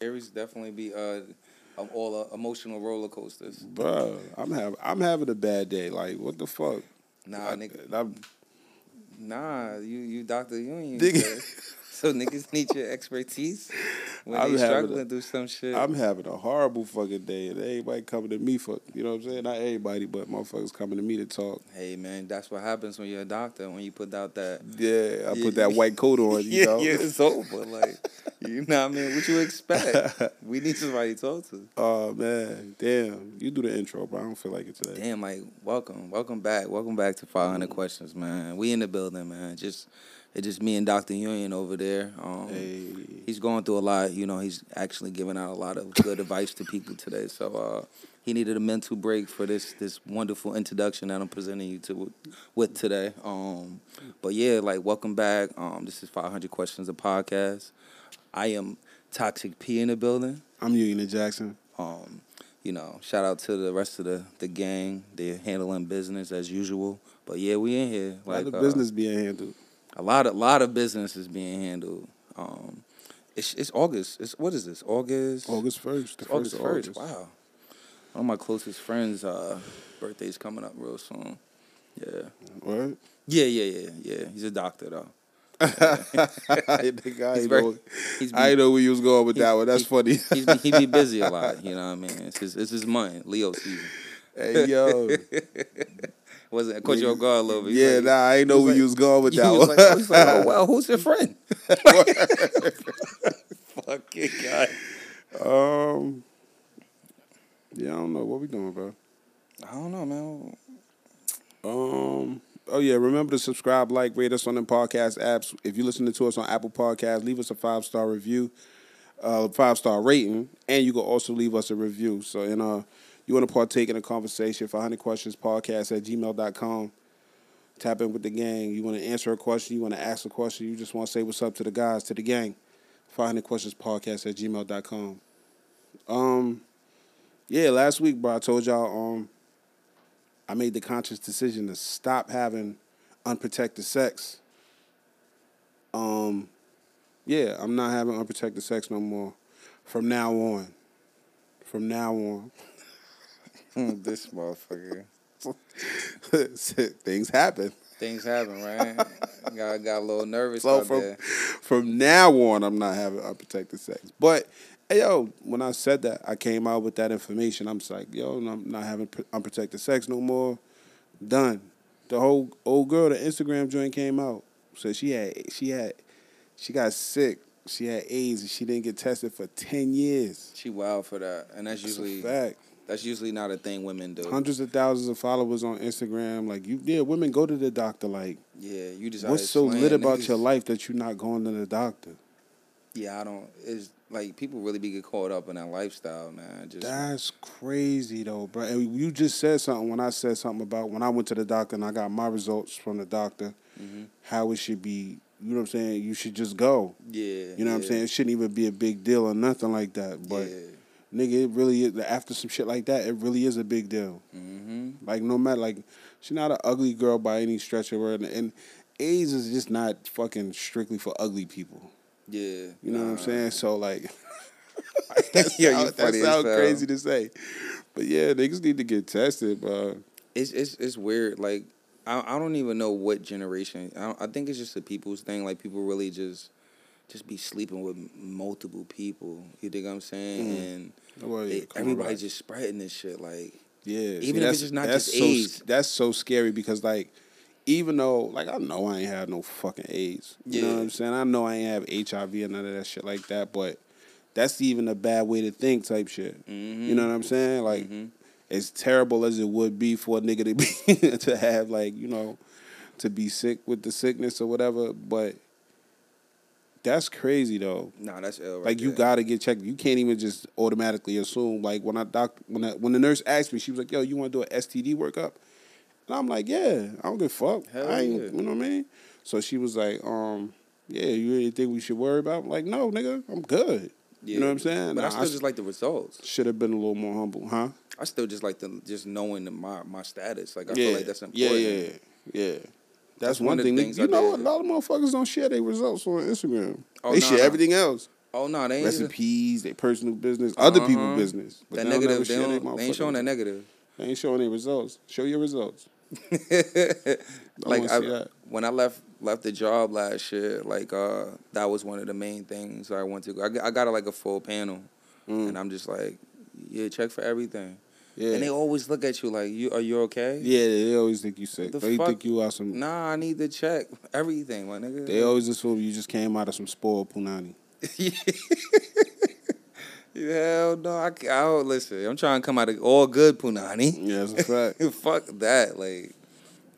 Aries definitely be uh, all uh, emotional roller coasters. Bro, I'm having I'm having a bad day. Like, what the fuck? Nah, I, nigga. I'm, Nah, you you Doctor Union. Nigga. so niggas need your expertise when I'm they struggling through some shit. I'm having a horrible fucking day, and everybody coming to me for you know what I'm saying. Not everybody, but motherfuckers coming to me to talk. hey man, that's what happens when you're a doctor. When you put out that Yeah, I Yeah, put that white coat on. You yeah, know. yeah, it's over. Like you know what I mean? What you expect? we need somebody to talk to. Oh man, damn! You do the intro, bro. I don't feel like it today. Damn, like welcome, welcome back, welcome back to 500 mm. questions, man. We in the building, man. Just it's just me and Doctor Union over there. Um, Hey, he's going through a lot. You know, he's actually giving out a lot of good advice to people today. So uh, he needed a mental break for this this wonderful introduction that I'm presenting you to with today. Um, but yeah, like welcome back. Um, this is 500 questions a podcast. I am Toxic P in the building. I'm Union Jackson. Um, you know, shout out to the rest of the, the gang. They're handling business as usual. But yeah, we in here. Like lot of uh, business being handled. A lot of lot of business is being handled. Um, it's it's August. It's what is this? August. August first. August first. Wow. One of my closest friends' uh, birthday's coming up real soon. Yeah. What? Yeah, yeah, yeah, yeah. He's a doctor though. I He's ain't very- know. He's I know where you was going with that one. That's he- funny. He be busy a lot. You know what I mean? It's his it's his month, Leo season. hey yo, Wasn't I caught you off guard a little bit. Yeah, like- nah, I ain't know where like- you was going with He that was one. like, like, oh well, who's your friend? Fucking guy. um, yeah, I don't know what we doing, bro. I don't know, man. Um. Oh yeah, remember to subscribe, like, rate us on the podcast apps. If you're listening to us on Apple Podcasts, leave us a five star review, uh, five star rating, and you can also leave us a review. So, and uh, you want to partake in a conversation? 500 questions podcast at gmail.com. Tap in with the gang. You want to answer a question? You want to ask a question? You just want to say what's up to the guys, to the gang? 500 questions podcast at gmail.com. Um, yeah, last week, bro, I told y'all um. I made the conscious decision to stop having unprotected sex. Um, yeah, I'm not having unprotected sex no more. From now on. From now on. this motherfucker. Things happen. Things happen, right? got got a little nervous So from there. from now on, I'm not having unprotected sex. But hey, yo, when I said that, I came out with that information. I'm just like, yo, I'm not having unprotected sex no more. Done. The whole old girl, the Instagram joint came out. So she had she had she got sick. She had AIDS and she didn't get tested for ten years. She wild for that, and that's That's a usually fact. That's usually not a thing women do. Hundreds of thousands of followers on Instagram. Like you, yeah, women go to the doctor. Like, Yeah, you just what's so lit about niggas. your life that you're not going to the doctor? Yeah, I don't. It's like people really be get caught up in that lifestyle, man. Just That's crazy though, bro. And you just said something when I said something about when I went to the doctor and I got my results from the doctor, Mhm. how it should be. You know what I'm saying? You should just go. yeah, You know what I'm saying? It shouldn't even be a big deal or nothing like that. But yeah. Nigga, it really is. After some shit like that, it really is a big deal. Mm-hmm. Like no matter, like she's not an ugly girl by any stretch of word, and AIDS is just not fucking strictly for ugly people. Yeah. You know what I'm saying? So like, Yeah, that you sound, that funny as sound hell. crazy to say, but yeah, niggas need to get tested, bro. It's it's it's weird. Like I I don't even know what generation. I I think it's just a people's thing. Like people really just just be sleeping with multiple people. You think I'm saying? Mhm. And Well, they, yeah, on, everybody just spreading this shit. Like yeah, even see, if it's just not that's just so, AIDS. That's so scary because like, even though like I know I ain't had no fucking AIDS, you know what I'm saying? I know I ain't have HIV or none of that shit like that, but that's even a bad way to think type shit. mhm. You know what I'm saying? Like, Mhm. as terrible as it would be for a nigga to be to have like you know to be sick with the sickness or whatever, but that's crazy though. Nah, that's ill. Right Like you there. gotta get checked. You can't even just automatically assume. Like when I doc when I, when the nurse asked me, she was like, "Yo, you want to do an STD workup?" And I'm like, "Yeah, I don't give a fuck. Hell I ain't, yeah. you know what I mean." So she was like, "Um, yeah, you really think we should worry about?" I'm like, no, nigga, I'm good. Yeah. You know what I'm saying? But I Nah, still just like the results. should have been a little more humble, huh? I still just like the just knowing the, my my status. Like I yeah, feel like that's important. yeah, yeah, yeah. That's, That's one one thing. you I know, a did. lot of motherfuckers don't share their results on Instagram. Oh, they nah, share nah. everything else. Oh no, they ain't. recipes, their personal business, other people Uh-huh. business. But that they negative. They, don't, they ain't showing that negative. They ain't showing their results. Show your results. like I, when I left left the job last year, like uh, that was one of the main things I went to. go. I, got- I got like a full panel, and I'm just like, yeah, check for everything. Yeah. And they always look at you like, you are you okay? yeah, they always think you sick. The They fuck? think you are some. Nah, I need to check everything, my nigga. They always assume you just came out of some spoiled punani. Hell no, I, I don't listen. I'm trying to come out of all good punani. Yeah, that's a fact. Fuck that. Like,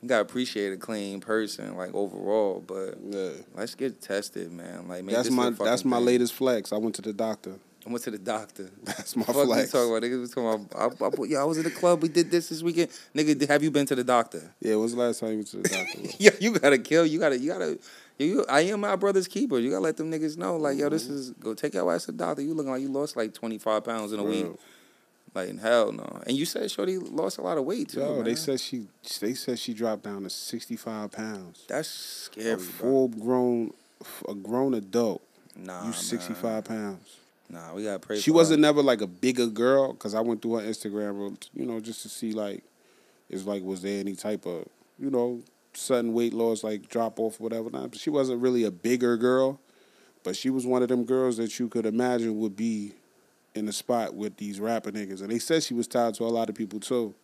you gotta appreciate a clean person, like overall. But Yeah. let's get tested, man. Like, make That's my that's my thing. latest flex. I went to the doctor. I went to the doctor. That's my Fuck you flex. talking about? Niggas was talking about. I, I, yeah, I was in the club. We did this this weekend. Nigga, have you been to the doctor? Yeah, when's the last time you went to the doctor? yeah, you gotta kill. You gotta. You gotta. You, I am my brother's keeper. You gotta let them niggas know, like, yo, this mm-hmm. is go take your ass to the doctor. You looking like you lost like twenty five pounds in a week. Like hell no. And you said Shorty lost a lot of weight too. Yo, they said she they said she dropped down to sixty five pounds. that's A scary, bro. full grown, a grown adult. Nah, You sixty five pounds. Nah, we gotta pray. She wasn't her. never like a bigger girl because I went through her Instagram, you know, just to see like, is like was there any type of you know sudden weight loss like drop off or whatever. Nah, but she wasn't really a bigger girl, but she was one of them girls that you could imagine would be in the spot with these rapper niggas, and they said she was tied to a lot of people too,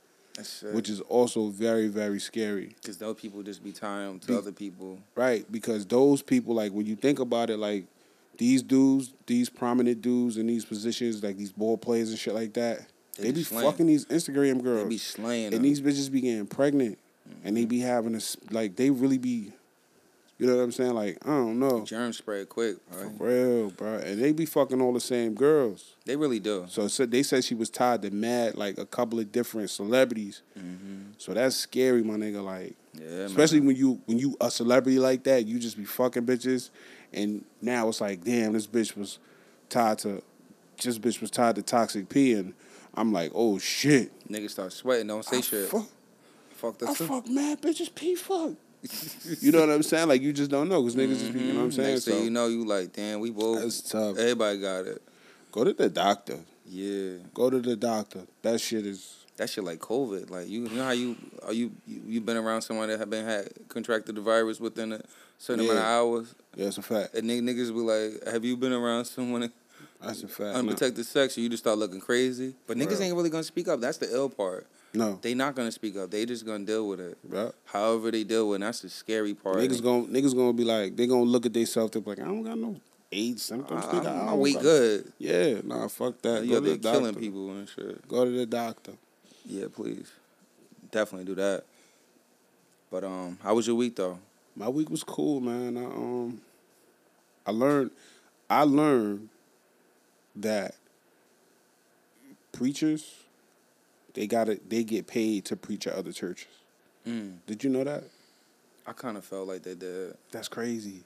which is also very very scary. because those people just be tying to Be- other people. Right, because those people, like when you think about it, like these dudes, these prominent dudes in these positions, like these ball players and shit like that, They they, be slaying. fucking these Instagram girls, They be slaying. and them. these bitches be getting pregnant, and they be having this, like they really be, you know what I'm saying? Like I don't know, germ spread quick. Right? for real, bro, and they be fucking all the same girls. They really do. So said they said she was tied to mad like a couple of different celebrities. So that's scary, my nigga. Like Mm-hmm. Yeah, especially man. when you when you a celebrity like that, you just be fucking bitches, and now it's like, damn, this bitch was tied to, this bitch was tied to toxic P, and I'm like, oh shit, niggas start sweating. Don't say I shit. fuck, Fuck I that. too. fuck mad bitches, P fuck. you know what I'm saying? Like you just don't know because niggas just be, you know what I'm mm-hmm. saying? Next So you know, you like, damn, we both. that's tough. Everybody got it. Go to the doctor. Yeah, Go to the doctor. That shit is. that shit like COVID. Like you, you know how you are you you, you been around someone that have been had contracted the virus within a certain amount of hours, Yeah, it's a fact. and nigg- niggas be like, have you been around someone That's a fact. No. unprotected sex, and you just start looking crazy? But niggas ain't really gonna speak up. That's the ill part. No, They not gonna speak up. They just gonna deal with it. bro. However they deal with, it, that's the scary part. Niggas gonna niggas gonna be like they gonna look at themselves and be like I don't got no AIDS symptoms. I, nigga. I don't we good. Yeah, nah, fuck that. Yeah, Go to they the killing doctor. people and shit. Go to the doctor. Yeah, please. Definitely do that. But um, how was your week though? My week was cool, man. I um, I learned, I learned that preachers, they got to they get paid to preach at other churches. Mm, Did you know that? I kind of felt like they did. That's crazy.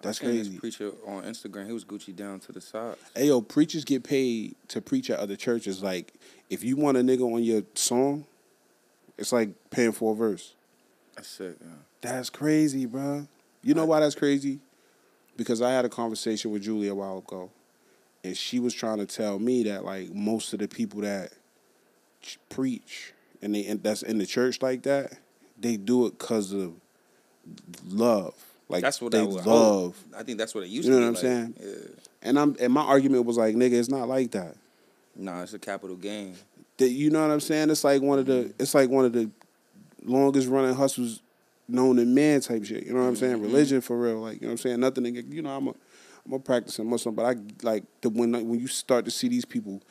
That's crazy. Preacher on Instagram, he was Gucci down to the side. Hey yo, preachers get paid to preach at other churches. Like, if you want a nigga on your song, it's like paying for a verse. That's sick. Yeah. That's crazy, bro. You know why that's crazy? Because I had a conversation with Julie a while ago, and she was trying to tell me that like most of the people that ch- preach and they and that's in the church like that, they do it because of love. Like That's what they I love. hope. I think that's what it used to be. You know to be. what I'm like. saying? And I'm and my argument was like, nigga, it's not like that. Yeah. Nah, it's a capital gain. that you know what I'm saying? It's like one of the it's like one of the longest running hustles known in man type shit. You know what I'm saying? Mm-hmm. Religion for real. Like you know what I'm saying? Nothing. to get- You know I'm a I'm a practicing Muslim, but I like the when when you start to see these people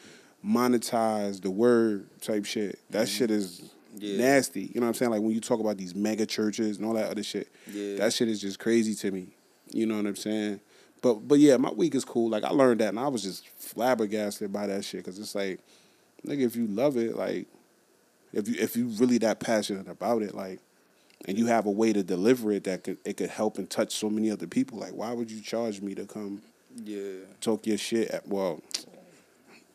monetize the word type shit. That mm-hmm. shit is Yeah. nasty. You know what I'm saying? Like when you talk about these mega churches and all that other shit. Yeah. That shit is just crazy to me. You know what I'm saying? But but yeah, my week is cool. Like I learned that, and I was just flabbergasted by that shit because it's like, nigga, if you love it, like, if you if you really that passionate about it, like, and you have a way to deliver it that could it could help and touch so many other people, like, why would you charge me to come Yeah. talk your shit? At, well,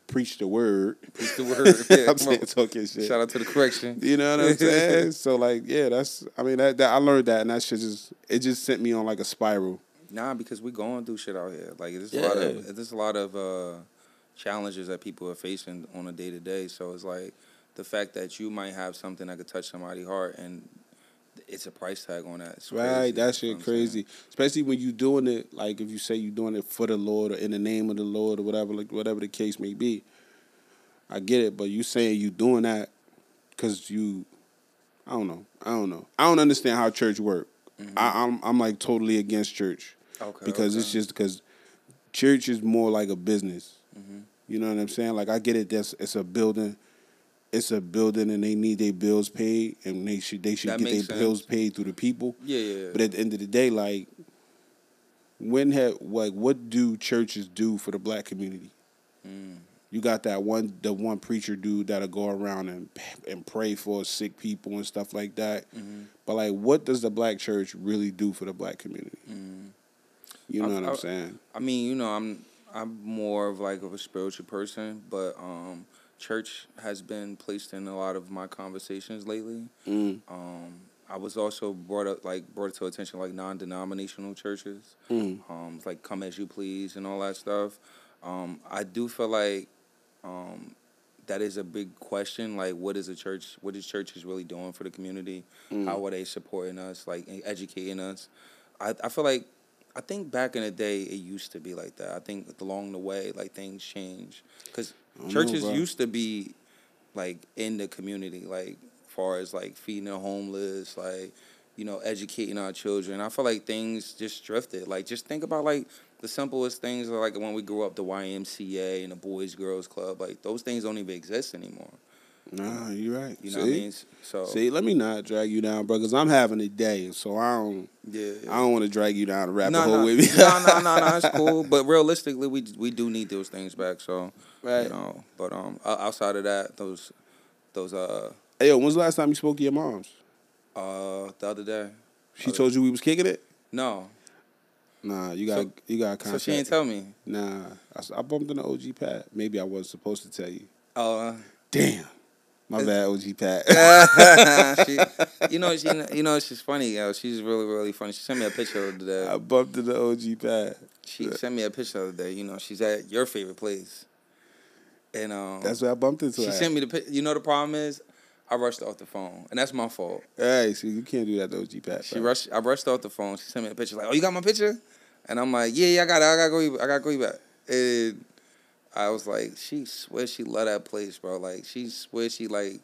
preach the word. Preach the word. Yeah, I'm come saying talk your shit. Shout out to the correction. You know what I'm saying? so like, yeah, that's. I mean, that, that I learned that, and that shit just it just sent me on like a spiral. Nah, because we going through shit out here. Like there's a lot of there's a lot of uh, challenges that people are facing on a day to day. So it's like the fact that you might have something that could touch somebody's heart and it's a price tag on that. It's Right, crazy. that shit what saying? crazy. Especially when you doing it like if you say you doing it for the Lord or in the name of the Lord or whatever, like whatever the case may be. I get it, but you saying you doing that because you, I don't know, I don't know, I don't understand how church work. I, I'm I'm like totally against church Okay. because it's just because church is more like a business. Mm-hmm. You know what I'm saying? Like I get it. That's it's a building. It's a building, and they need their bills paid, and they should they should That get their sense. bills paid through the people. yeah, yeah. But at the end of the day, like, when have like what do churches do for the black community? Mm. You got that one the one preacher dude that'll go around and and pray for sick people and stuff like that. Mm-hmm. But like, what does the black church really do for the black community? You know I- what I'm I- saying? I mean, you know, I'm I'm more of like of a spiritual person, but um, church has been placed in a lot of my conversations lately. Mm. Um, I was also brought up like brought to attention like non-denominational churches, Mm. um, like come as you please and all that stuff. Um, I do feel like um, that is a big question. Like, what is a church? What is churches really doing for the community? How are they supporting us? Like, educating us? I, I feel like I think back in the day it used to be like that. I think along the way, like things change because don't know, churches used to be like in the community, like far as like feeding the homeless, like you know, educating our children. I feel like things just drifted. Like just think about like the simplest things like when we grew up, the YMCA and the Boys Girls Club. Like those things don't even exist anymore. Nah, you're right. You See? know what I mean? So See, let me not drag you down, bro, because I'm having a day, so I don't. yeah. I don't want to drag you down the rabbit no, hole no, with me. no, no, no, no, it's cool. But realistically, we we do need those things back. So, Right. you know, but um, outside of that, those those uh Hey, yo, when's the last time you spoke to your moms? uh the other day, She told you we was kicking it. no, Nah, you got So- you got so contact. she ain't tell me. Nah, I, I bumped into OG Pat. Maybe I wasn't supposed to tell you. Oh, Damn, my bad, OG Pat. uh, she, you know, she, you know, she's funny. Yo, she's really, really funny. She sent me a picture of the day. I bumped into OG Pat. She sent me a picture of the day. You know, she's at your favorite place, and um, That's what I bumped into. Her. She at. sent me the. pic- You know, the problem is, I rushed off the phone, and that's my fault. Hey, see, you can't do that to OG Pat. She bro. rushed. I rushed off the phone. She sent me a picture like, "Oh, you got my picture?" And I'm like, "Yeah, yeah, I got it. I gotta go. I gotta go you back." And I was like, "She swears she love that place, bro. Like, she swears she like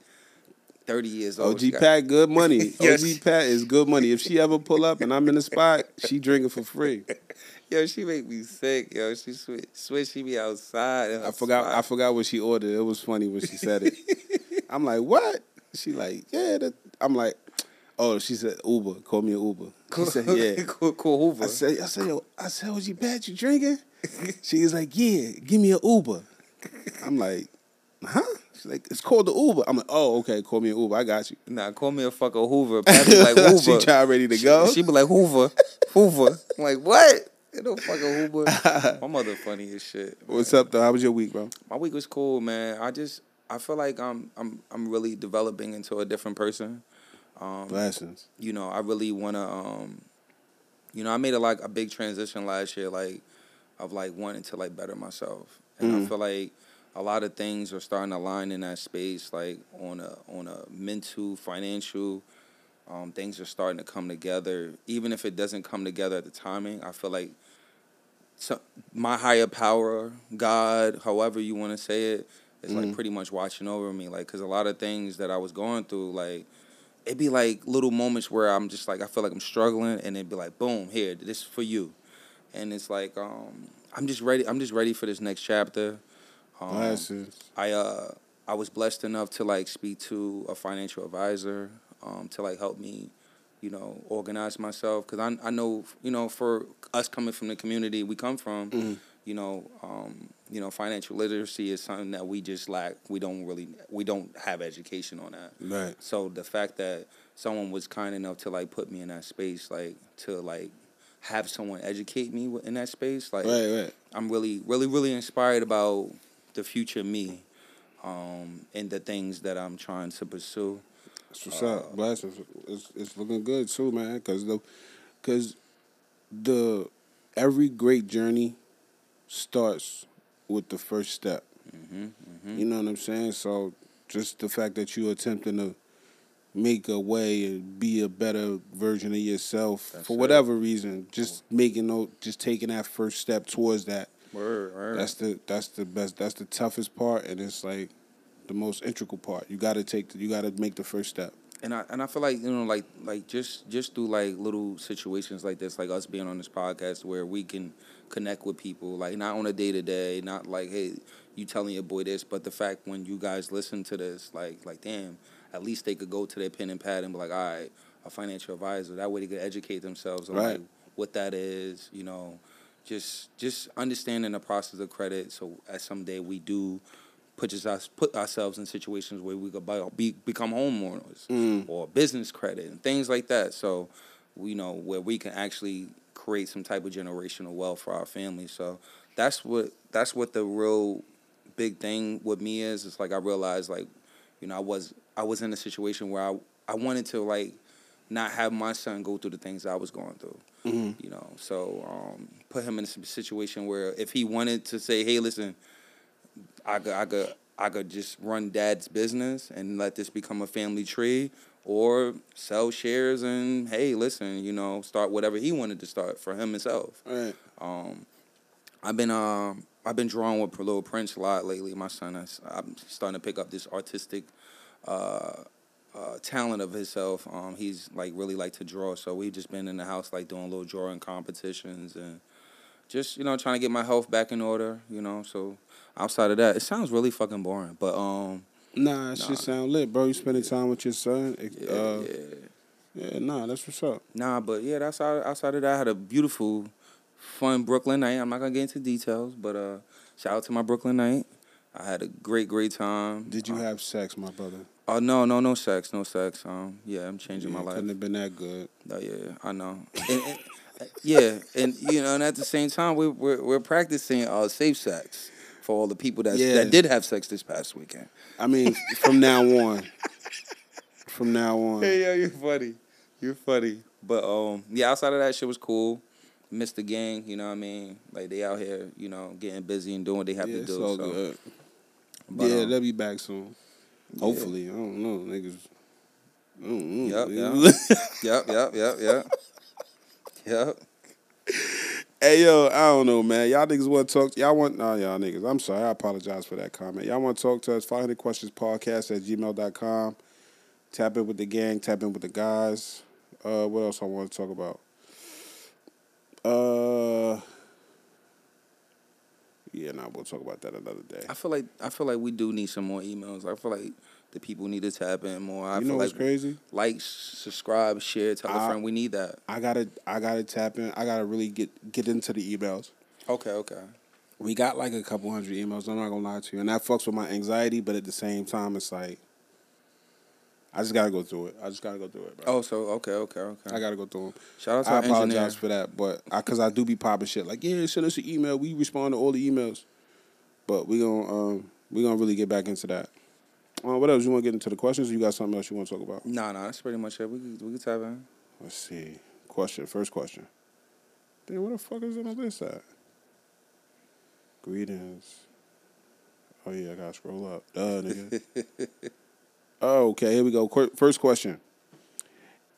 thirty years old." OG Pat, good money. Yes. OG Pat is good money. If she ever pull up and I'm in the spot, she drinking for free. Yo, she make me sick. Yo, she swear, swear she be outside. I forgot. I forgot what she ordered. It was funny when she said it. I'm like, what? She like, yeah. That. I'm like, oh, she said Uber. Call me an Uber. She said, yeah. cool, cool Hoover. I said, I said, yo, I said, OG Pat, you drinking? She was like, yeah. Give me an Uber. I'm like, huh? She's like, it's called the Uber. I'm like, oh, okay. Call me an Uber. I got you. nah, call me a fucker Hoover. Like Hoover. she try ready to go. She, she be like Hoover, Hoover. I'm like what? It don't fucking Hoover. My mother funny as shit. What's up though? How was your week, bro? My week was cool, man. I just I feel like I'm I'm I'm really developing into a different person. Um, Blessings. you know, I really want to um you know, I made a like a big transition last year like of like wanting to like better myself. And I Mhm. feel like a lot of things are starting to align in that space like on a on a mental, financial um, things are starting to come together. Even if it doesn't come together at the timing, I feel like so, my higher power, God, however you want to say it, is like Mhm. pretty much watching over me. Like, cause a lot of things that I was going through, like, it'd be like little moments where I'm just like, I feel like I'm struggling, and it'd be like, boom, here, this is for you, and it's like, um, I'm just ready. I'm just ready for this next chapter. Um. I uh I was blessed enough to like speak to a financial advisor um, to like help me, you know, organize myself because I I know you know for us coming from the community we come from, Mhm. you know, um, you know, financial literacy is something that we just lack. We don't really we don't have education on that. Right. So the fact that someone was kind enough to like put me in that space, like to like have someone educate me in that space, like Right. Right. I'm really, really, really inspired about the future me, um, and the things that I'm trying to pursue. That's what's up. Blessings. It's, it's looking good too, man. Cause the, cause the every great journey starts with the first step. Mm-hmm, You know what I'm saying? So just the fact that you're attempting to make a way and be a better version of yourself That's for it. whatever reason, just making no, just taking that first step towards that. Word, word. That's the that's the best. That's the toughest part, and it's like the most integral part. You got to take. The, you got to make the first step. and I and I feel like you know, like like just just through like little situations like this, like us being on this podcast, where we can connect with people, like not on a day to day, not like hey, you telling your boy this, but the fact when you guys listen to this, like like damn, at least they could go to their pen and pad and be like, all right, a financial advisor. That way they could educate themselves on Right. like what that is, you know, just just understanding the process of credit. So at someday we do put us put ourselves in situations where we could buy, be, become homeowners Mm. or business credit and things like that. So, you know, where we can actually create some type of generational wealth for our family. So that's what that's what the real big thing with me is. It's like I realized like, you know, I was I was in a situation where I I wanted to like not have my son go through the things I was going through. Mhm. You know, so um, put him in a situation where if he wanted to say, "Hey, listen, I could, I could, I could just run dad's business and let this become a family tree, or sell shares and hey, listen, you know, start whatever he wanted to start for him himself. Right. Um, I've been um, I've been drawing with Little Prince a lot lately. My son is I'm starting to pick up this artistic uh, uh, talent of himself. Um, he's like really like to draw, so we've just been in the house like doing little drawing competitions and just you know trying to get my health back in order. You know, so outside of that, it sounds really fucking boring, but um, Nah, it Nah. shit sound lit, bro. You spending time with your son. yeah, uh, yeah. yeah, nah, that's what's up. Nah, but yeah, that's outside, outside of that. I had a beautiful, fun Brooklyn night. I'm not gonna get into details, but uh, shout out to my Brooklyn night. I had a great, great time. Did you Uh, have sex, my brother? Oh no, no, no sex, no sex. Um, yeah, I'm changing Yeah, my life. Couldn't have been that good. Oh yeah, I know. And, and, yeah, and you know, and at the same time, we, we're we're practicing uh, safe sex for all the people that Yeah. that did have sex this past weekend. I mean, from now on. From now on. Hey, yo, you're funny. You're funny. But um, yeah, outside of that, shit was cool. Missed the gang, you know what I mean? Like they out here, you know, getting busy and doing what they have yeah, to do. so, good. But, yeah, um, they'll be back soon. yeah. Hopefully. I don't know, niggas. I don't know, Yep, yep, yep, yep, yep, yep. Hey yo, I don't know, man. Y'all niggas want to talk? Y'all want? Nah, y'all niggas. I'm sorry. I apologize for that comment. Y'all want to talk to us? 500 questions podcast at gmail.com. Tap in with the gang. Tap in with the guys. Uh, what else I want to talk about? Uh, yeah, nah, we'll talk about that another day. I feel like I feel like we do need some more emails. I feel like the people need to tap in more. I you know what's like crazy? like, subscribe, share, tell a I- friend. We need that. I gotta, I gotta tap in. I gotta really get get into the emails. Okay, okay. We got like a couple hundred emails. I'm not gonna lie to you, and that fucks with my anxiety. But at the same time, it's like I just gotta go through it. I just gotta go through it, bro. Oh, so okay, okay, okay. I gotta go through them. Shout out to I our engineer. apologize for that, but I, cause I do be popping shit like, yeah, send us an email. We respond to all the emails, but we gonna um we gonna really get back into that. Uh, what else you want to get into the questions? Or you got something else you want to talk about? Nah, nah, that's pretty much it. We could, we could tap in. Let's see. Question. First question. Dude, what the fuck is it on this at? Greetings. Oh yeah, I gotta scroll up. Duh, nigga. oh, okay. Here we go. Qu- First question.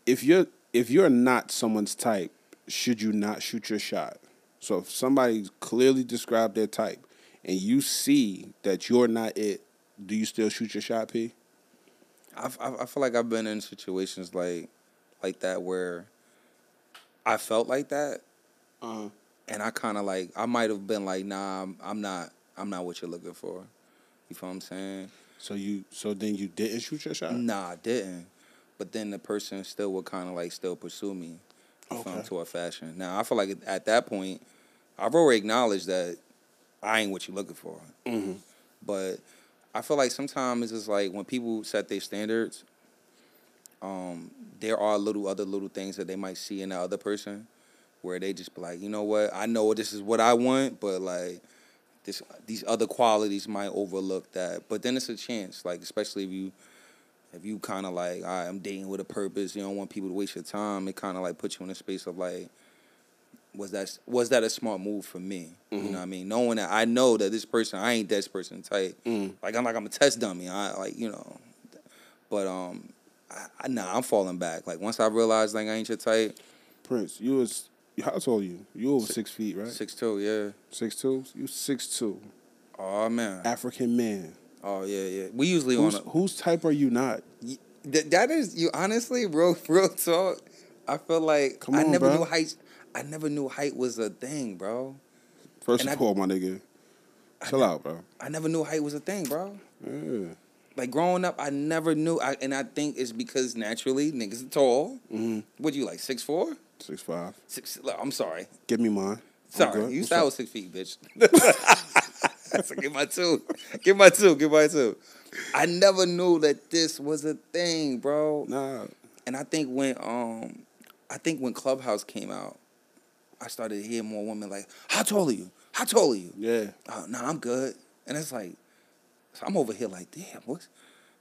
If you're if you're not someone's type, should you not shoot your shot? So if somebody clearly described their type, and you see that you're not it, do you still shoot your shot, P? I, I, I feel like I've been in situations like like that where I felt like that, Uh, and I kind of like I might have been like, nah, I'm, I'm not, I'm not what you're looking for. You feel what I'm saying? So you so then you didn't shoot your shot. Nah, I didn't. But then the person still would kind of like still pursue me. Okay. to a fashion. Now I feel like at that point, I've already acknowledged that I ain't what you're looking for. Mhm. But I feel like sometimes it's just like when people set their standards, um, there are little other little things that they might see in the other person where they just be like, you know what, I know this is what I want, but like this these other qualities might overlook that. But then it's a chance, like especially if you if you kind of like, right, I'm dating with a purpose, you don't want people to waste your time. It kind of like puts you in a space of like, was that was that a smart move for me? You Mm-hmm. know what I mean? Knowing that I know that this person, I ain't this person type. Mm. Like I'm like I'm a test dummy. I like you know, but um, I, I nah, I'm falling back. Like once I realized like I ain't your type, Prince, you was how tall are you? You over six feet, right? six two, yeah. Six two. You six two. Oh man. African man. Oh yeah, yeah. We usually Who's, on a, whose type are you not? That is you honestly real real talk. I feel like Come I on, never bro. knew height. I never knew height was a thing, bro. First And of all, my nigga, chill out, bro. I never knew height was a thing, bro. Yeah. Like growing up, I never knew. I, and I think it's because naturally niggas are tall. Mm-hmm. What you like six four? Six five. Six. I'm sorry. Give me mine. Sorry, you said I was six feet, bitch. so give my two. Give my two. Give my two. I never knew that this was a thing, bro. Nah. And I think when um, I think when Clubhouse came out, I started to hear more women like, "How tall are you? How tall are you?" Yeah. Oh, nah, I'm good. And it's like, so I'm over here like, damn, what's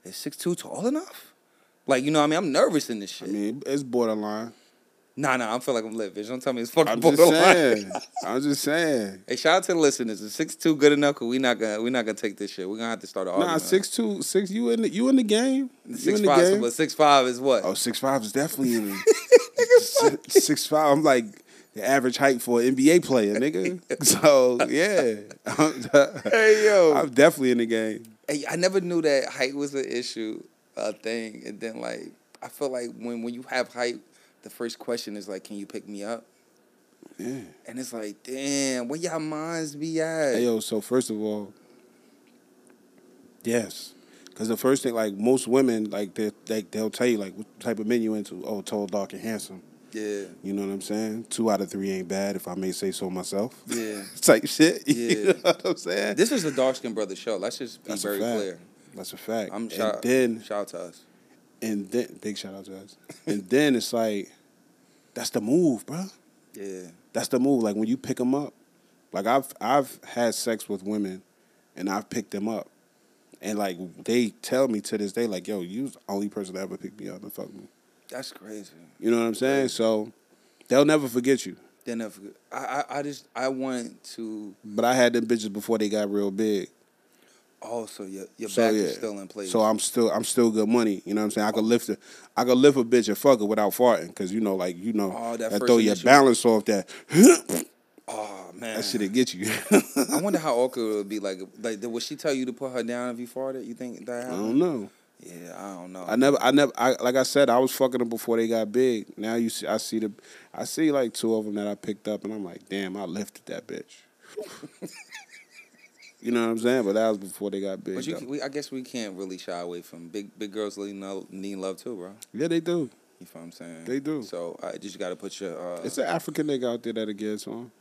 is six two tall enough? Like, you know, what I mean, I'm nervous in this shit. I mean, it's borderline. Nah, nah, I feel like I'm lit, bitch. Don't tell me it's fucking I'm just saying. I'm just saying. Hey, shout out to the listeners. Is six two good enough? Cause we not gonna we not gonna take this shit. We're gonna have to start an Nah, argument. six two, six. You in the you in the game? You six in the five, game? but six five is what? Oh, six five is definitely in the six, six five. I'm like the average height for an NBA player, nigga. So yeah, I'm, Hey yo, I'm definitely in the game. Hey, I never knew that height was an issue, a thing. And then like I feel like when when you have height, the first question is like, "Can you pick me up?" Yeah. And it's like, damn, where y'all minds be at? Hey yo, so first of all, yes, because the first thing, like most women, like they, they they'll tell you like what type of men you into. Oh, tall, dark, and handsome. yeah, You know what I'm saying? Two out of three ain't bad, if I may say so myself. yeah. Type shit. Yeah. You know what I'm saying? This is a dark skinned brother show. Let's just be That's very clear. That's a fact. I'm and shout. then shout out to us. And then big shout out to us. and then it's like, that's the move, bro. Yeah, That's the move. Like when you pick them up, like I've I've had sex with women, and I've picked them up, and like they tell me to this day, like, yo, you was the only person that ever picked me up and fucked me. that's crazy. You know what I'm saying? So they'll never forget you. Then never. forget- I, I I just I want to. But I had them bitches before they got real big. Oh, so your your So back yeah. is still in place. So I'm still I'm still good money. You know what I'm saying? I could lift a I could lift a bitch and fuck her without farting because you know like you know Oh, that that, throw your balance off that oh man, that shit'll get you. I wonder how awkward it would be. Like, like, would she tell you to put her down if you farted? You think that I don't know. Yeah, I don't know. I never I never I like I said I was fucking them before they got big. Now you see I see the I see like two of them that I picked up and I'm like damn I lifted that bitch. you know what I'm saying? But that was before they got big. But you, we, I guess we can't really shy away from big, big girls need love, need love too, bro. yeah, they do. You feel what I'm saying? They do. So I just got to put your. Uh, It's an African nigga out there that gets on.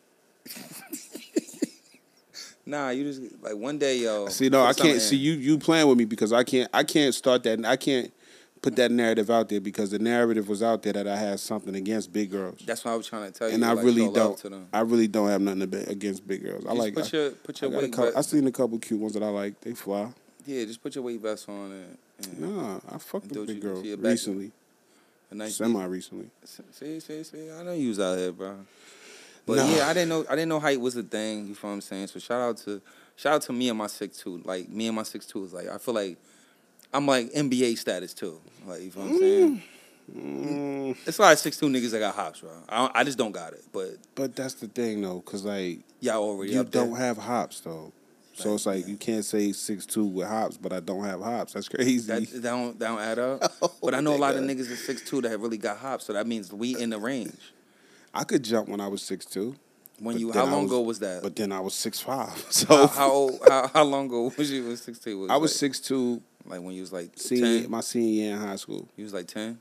nah, you just like one day, yo. See, no, I can't see you. You playing with me because I can't. I can't start that. I can't put that narrative out there because the narrative was out there that I had something against big girls, That's what I was trying to tell you. and I like, really don't. To them. I really don't have nothing to be against big girls. I Just like. put I, your put your a weight. couple, I seen a couple cute ones that I like. They fly. Yeah, just put your weight vest on it. And Nah, I fucked with big girls recently, a nice semi recently. See, see, see. I know you was out here, bro. But Nah. yeah, I didn't know. I didn't know height was a thing. You feel what I'm saying? So shout out to, shout out to me and my six two. Like me and my six two is like I feel like I'm like NBA status too. Like you feel what I'm saying? Mm, It's a lot of six two niggas that got hops, bro. I, I just don't got it. But but that's the thing though, cause like y'all already you don't have hops though. So Right, it's like yeah. you can't say six two with hops, but I don't have hops. That's crazy. That, that don't that don't add up. but I know a lot of niggas at six two that have really got hops, so that means we in the range. I could jump when I was six two. When But you, how long was- ago was that? But then I was six five. So how old? How, how long ago was you? Was six two? I was like, six two Like when you was like senior ten. my senior year in high school. You was like ten.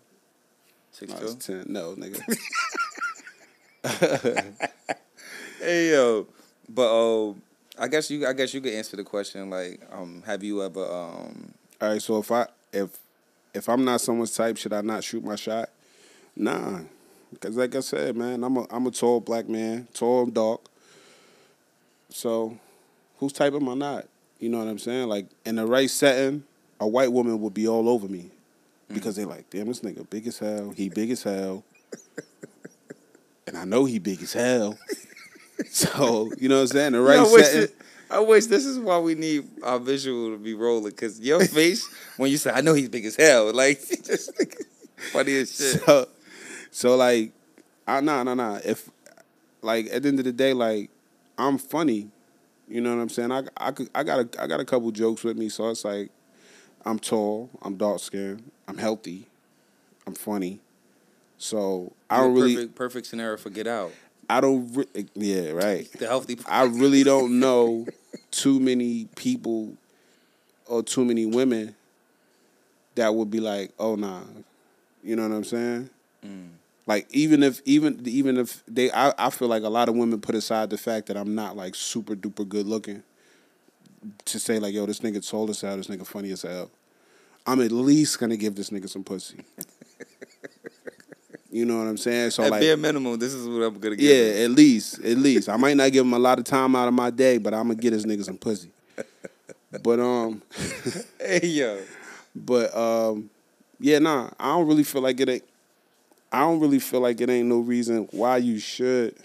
Six I was ten. No, nigga. Hey yo, but uh, I guess you. I guess you could answer the question. Like, um, have you ever? Um, All right, so if I if if I'm not someone's type, should I not shoot my shot? Nah, because like I said, man, I'm a I'm a tall black man, tall and dark. So, whose type am I not? You know what I'm saying? Like in the right setting, a white woman would be all over me because mm. they're like, damn, this nigga big as hell. He big as hell. and I know he big as hell. so you know what I'm saying? The right I wish, setting. it- I wish this is why we need our visual to be rolling because your face when you say I know he's big as hell, like just funny as shit. So, so like, I nah nah nah. If like at the end of the day, like I'm funny, you know what I'm saying. I I could I got a I got a couple jokes with me, so it's like I'm tall, I'm dark skinned, I'm healthy, I'm funny. So I don't really perfect, perfect scenario for Get Out. I don't re- yeah right. The healthy. I really don't know too many people or too many women that would be like, oh nah, you know what I'm saying? Mm. Like even if even even if they, I, I feel like a lot of women put aside the fact that I'm not like super duper good looking to say like, yo, this nigga tall us out, this nigga funny as hell. I'm at least gonna give this nigga some pussy. you know what I'm saying? So At like, bare minimum, this is what I'm gonna give. yeah, him. at least, at least. I might not give him a lot of time out of my day, but I'm gonna get this nigga some pussy. But um, Hey yo. but um, yeah, nah. I don't really feel like it ain't. I don't really feel like it ain't no reason why you should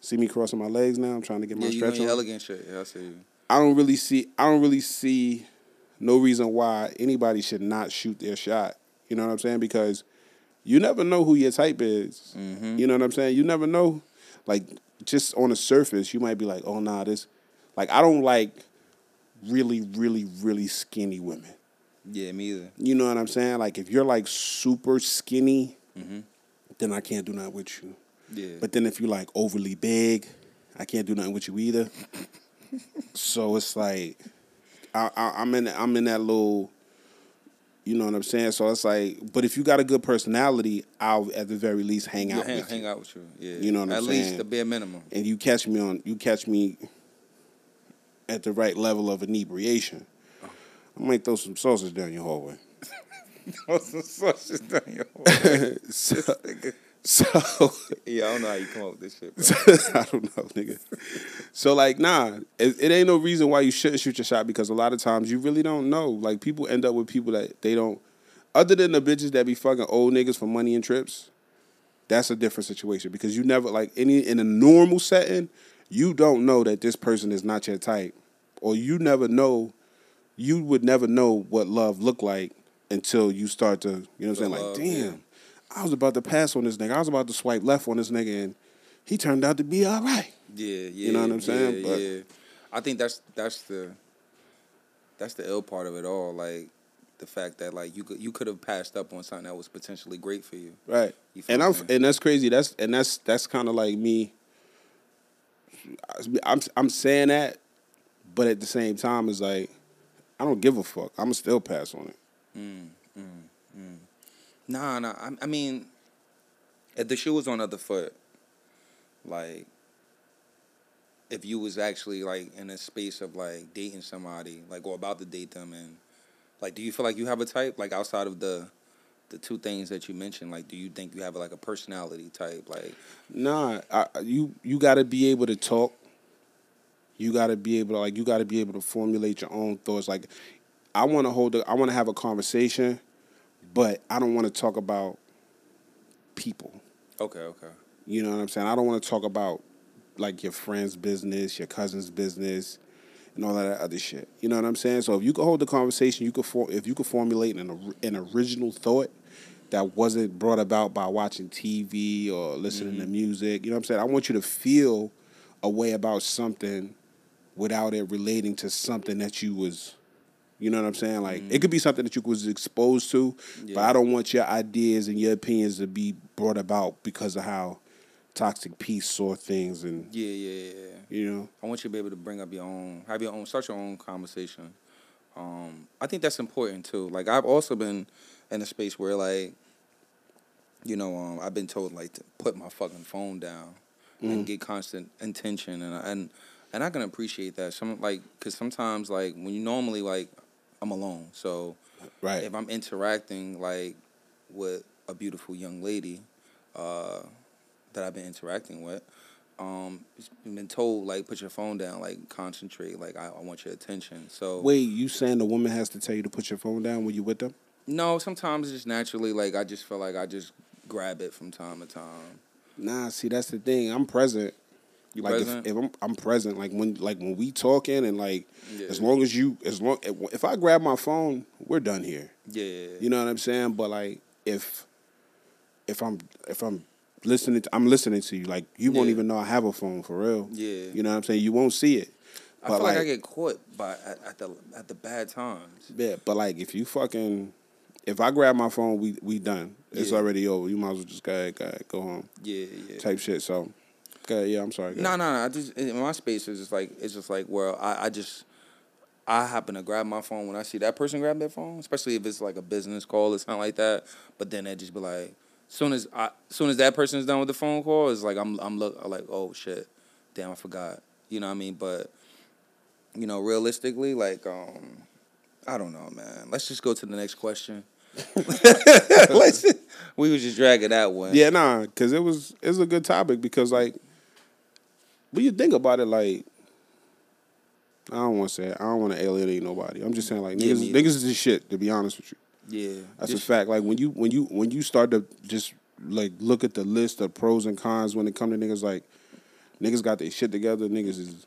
see me crossing my legs now. I'm trying to get my Yeah, you stretch on. elegant shit. Yeah, I see you. I don't really see. I don't really see no reason why anybody should not shoot their shot. You know what I'm saying? Because you never know who your type is. Mm-hmm. You know what I'm saying? You never know. Like just on the surface, you might be like, "Oh nah, this." Like I don't like really, really, really skinny women. Yeah, me either. You know what I'm saying? Like if you're like super skinny, mm-hmm. then I can't do nothing with you. Yeah. But then if you're like overly big, I can't do nothing with you either. So it's like I, I, I'm in I'm in that little, you know what I'm saying. So it's like, but if you got a good personality, I'll at the very least hang yeah, out hang, with hang you. out with you. Yeah. You know what I'm saying. At least the bare minimum. And you catch me on you catch me at the right level of inebriation. Uh-huh. I might throw some sausage down your hallway. throw some sausages down your hole. So. so Yeah, I don't know how you come up with this shit. Bro. I don't know, nigga. So like, nah, it, it ain't no reason why you shouldn't shoot your shot because a lot of times you really don't know. Like people end up with people that they don't. Other than the bitches that be fucking old niggas for money and trips, that's a different situation because you never like any in a normal setting, you don't know that this person is not your type, or you never know. You would never know what love looked like until you start to, you know what I'm saying? Like, damn, yeah. I was about to pass on this nigga. I was about to swipe left on this nigga, and he turned out to be all right. Yeah, yeah. You know what I'm saying? Yeah, But- yeah. I think that's that's the that's the ill part of it all. Like the fact that like you could you could have passed up on something that was potentially great for you. Right. You And I'm saying? and that's crazy. That's and that's that's kind of like me. I'm I'm saying that, but at the same time, it's like I don't give a fuck. I'm still pass on it. Mm, mm. Nah, nah. I, I mean, if the shoe was on the other foot, like, if you was actually like in a space of like dating somebody, like or about to date them, and like, do you feel like you have a type, like outside of the the two things that you mentioned? Like, do you think you have like a personality type? Like, Nah, I, you you got to be able to talk. You got to be able to like you got to be able to formulate your own thoughts. Like, I want to hold. A, I want to have a conversation, but I don't want to talk about people. okay, okay, You know what I'm saying? I don't want to talk about like your friend's business, your cousin's business, and all that other shit. You know what I'm saying? So if you could hold the conversation, you could for, if you could formulate an an original thought that wasn't brought about by watching TV or listening to mm-hmm. music. You know what I'm saying? I want you to feel a way about something without it relating to something that you was you know what I'm saying? Like it could be something that you was exposed to, but I don't want your ideas and your opinions to be brought about because of how Toxic P's saw things and yeah, yeah, yeah. yeah. you know. I want you to be able to bring up your own, have your own, start your own conversation. Um, I think that's important too. Like I've also been in a space where like, you know, um, I've been told like to put my fucking phone down and get constant attention, and and and I can appreciate that. Some like, cause sometimes like when you normally like, I'm alone, so Right. if I'm interacting like with a beautiful young lady uh, that I've been interacting with, um, it's been told like put your phone down, like concentrate, like I, I want your attention. So Wait, you saying the woman has to tell you to put your phone down when you with them? no, sometimes it's just naturally like I just feel like I just grab it from time to time. Nah, see that's the thing. I'm present. You like present? If, if I'm I'm present, like when like when we talking and like Yeah. as long as you as long if I grab my phone, we're done here. Yeah. You know what I'm saying? But like if if I'm if I'm listening to, I'm listening to you, like you won't even know I have a phone for real. Yeah. You know what I'm saying? You won't see it. I But feel like, like, I get caught by at, at the at the bad times. yeah, but like if you fucking if I grab my phone, we we done. It's Yeah. already over. You might as well just go ahead, go, ahead, go home. Yeah, yeah. Type shit. So ahead, yeah, I'm sorry. No, no, no. I just in my space is just like it's just like where I, I just I happen to grab my phone when I see that person grab their phone, especially if it's like a business call or something like that. But then it just be like, soon as I, soon as that person's done with the phone call, it's like I'm I'm look I'm like oh shit, damn I forgot. You know what I mean? But you know, realistically, like um, I don't know, man. Let's just go to the next question. Let's, we was just dragging that one. Yeah, nah, because it was it was a good topic because like when you think about it, like I don't want to say it. I don't want to alienate nobody. I'm just saying like Yeah, niggas, niggas is shit. To be honest with you, yeah. that's a fact. Like when you when you when you start to just like look at the list of pros and cons when it come to niggas, like niggas got their shit together. Niggas is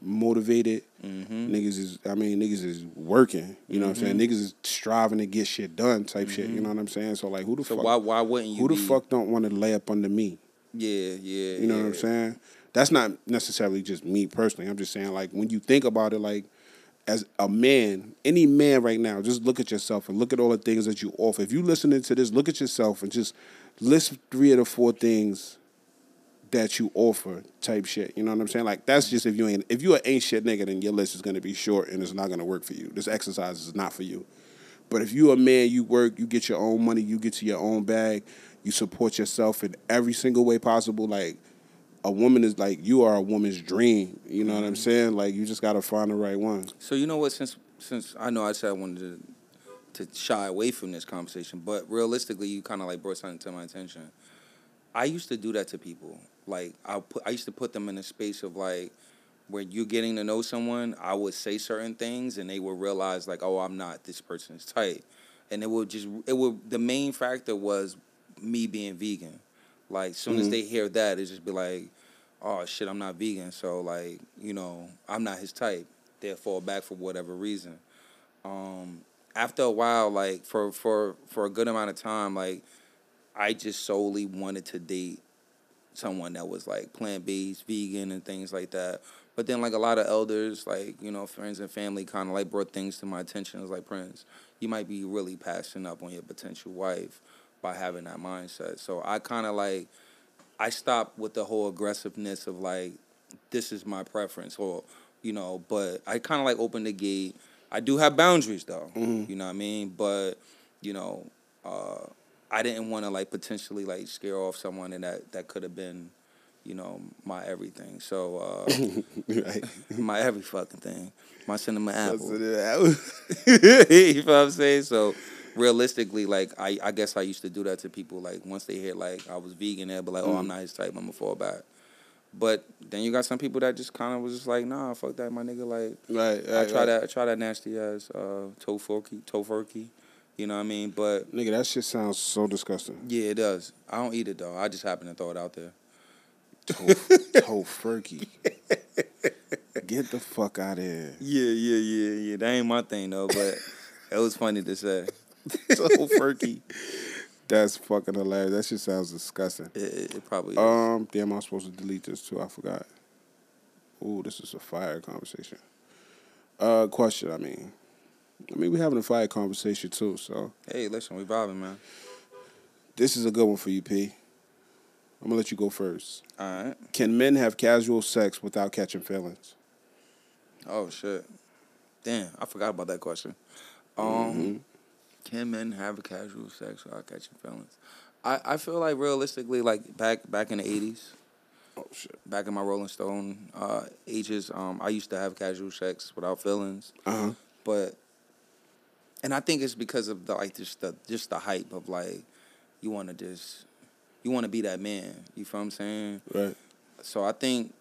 motivated. Mm-hmm. Niggas is I mean niggas is working. You know what I'm saying? Niggas is striving to get shit done. Type shit. You know what I'm saying? So like who the Mm-hmm. So fuck? why why wouldn't you? who the be- fuck don't want to lay up under me? Yeah, yeah. You know what I'm saying? That's not necessarily just me personally. I'm just saying, like, when you think about it, like, as a man, any man right now, just look at yourself and look at all the things that you offer. If you listening to this, look at yourself and just list three of the four things that you offer type shit. You know what I'm saying? Like that's just if you ain't if you an ain't shit nigga, then your list is gonna be short and it's not gonna work for you. This exercise is not for you. But if you a man, you work, you get your own money, you get to your own bag, you support yourself in every single way possible. Like a woman is like you are a woman's dream. You know what I'm mm-hmm. saying? Like you just gotta find the right one. So you know what? Since since I know I said I wanted to to shy away from this conversation, but realistically, you kind of like brought something to my attention. I used to do that to people. Like I put, I used to put them in a space of like where you're getting to know someone. I would say certain things, and they would realize like, oh, I'm not this person's type, and it would just it would the main factor was me being vegan. Like soon as they hear that, it just be like, oh shit, I'm not vegan, so like you know I'm not his type. They'll fall back for whatever reason. Um, after a while, like for for for a good amount of time, like I just solely wanted to date someone that was like plant based, vegan, and things like that. But then, like a lot of elders, like you know, friends and family, kind of like brought things to my attention. It was like, Prince, you might be really passing up on your potential wife by having that mindset. So I kind of like, I stopped with the whole aggressiveness of like, this is my preference, or you know. But I kind of like opened the gate. I do have boundaries though, you know what I mean. But you know, uh, I didn't want to like potentially like scare off someone and that that could have been, you know, my everything. So uh, right. my every fucking thing, my cinnamon apple. you know what I'm saying? So realistically, like I, I guess I used to do that to people. Like once they hear like I was vegan, they'd be like, "Oh, I'm not his type. I'm gonna fall back." But then you got some people that just kind of was just like, "Nah, fuck that, my nigga." Like right, I try right. that, I try that nasty ass uh, tofurky, tofurky. You know what I mean? But Nigga, that shit sounds so disgusting. yeah, it does. I don't eat it though. I just happen to throw it out there. Tofurky. Get the fuck out of here. Yeah, yeah, yeah, yeah. That ain't my thing though, but it was funny to say. Tofurky. That's fucking hilarious. That shit sounds disgusting. It, it, probably is. Um, damn, I'm supposed to delete this too. I forgot. Ooh, this is a fire conversation. Uh, question. I mean, I mean, we're having a fire conversation too. So hey, listen, we vibing, man. this is a good one for you, P. I'm gonna let you go first. All right. Can men have casual sex without catching feelings? Oh shit. Damn, I forgot about that question. Um, Mm-hmm. Can men have casual sex without catching feelings? I, I feel like realistically, like back back in the eighties, Oh shit. back in my Rolling Stone uh, ages, um, I used to have casual sex without feelings. Uh huh. but and I think it's because of the like just the just the hype of like you want to just you want to be that man. You feel what I'm saying? Right. So I think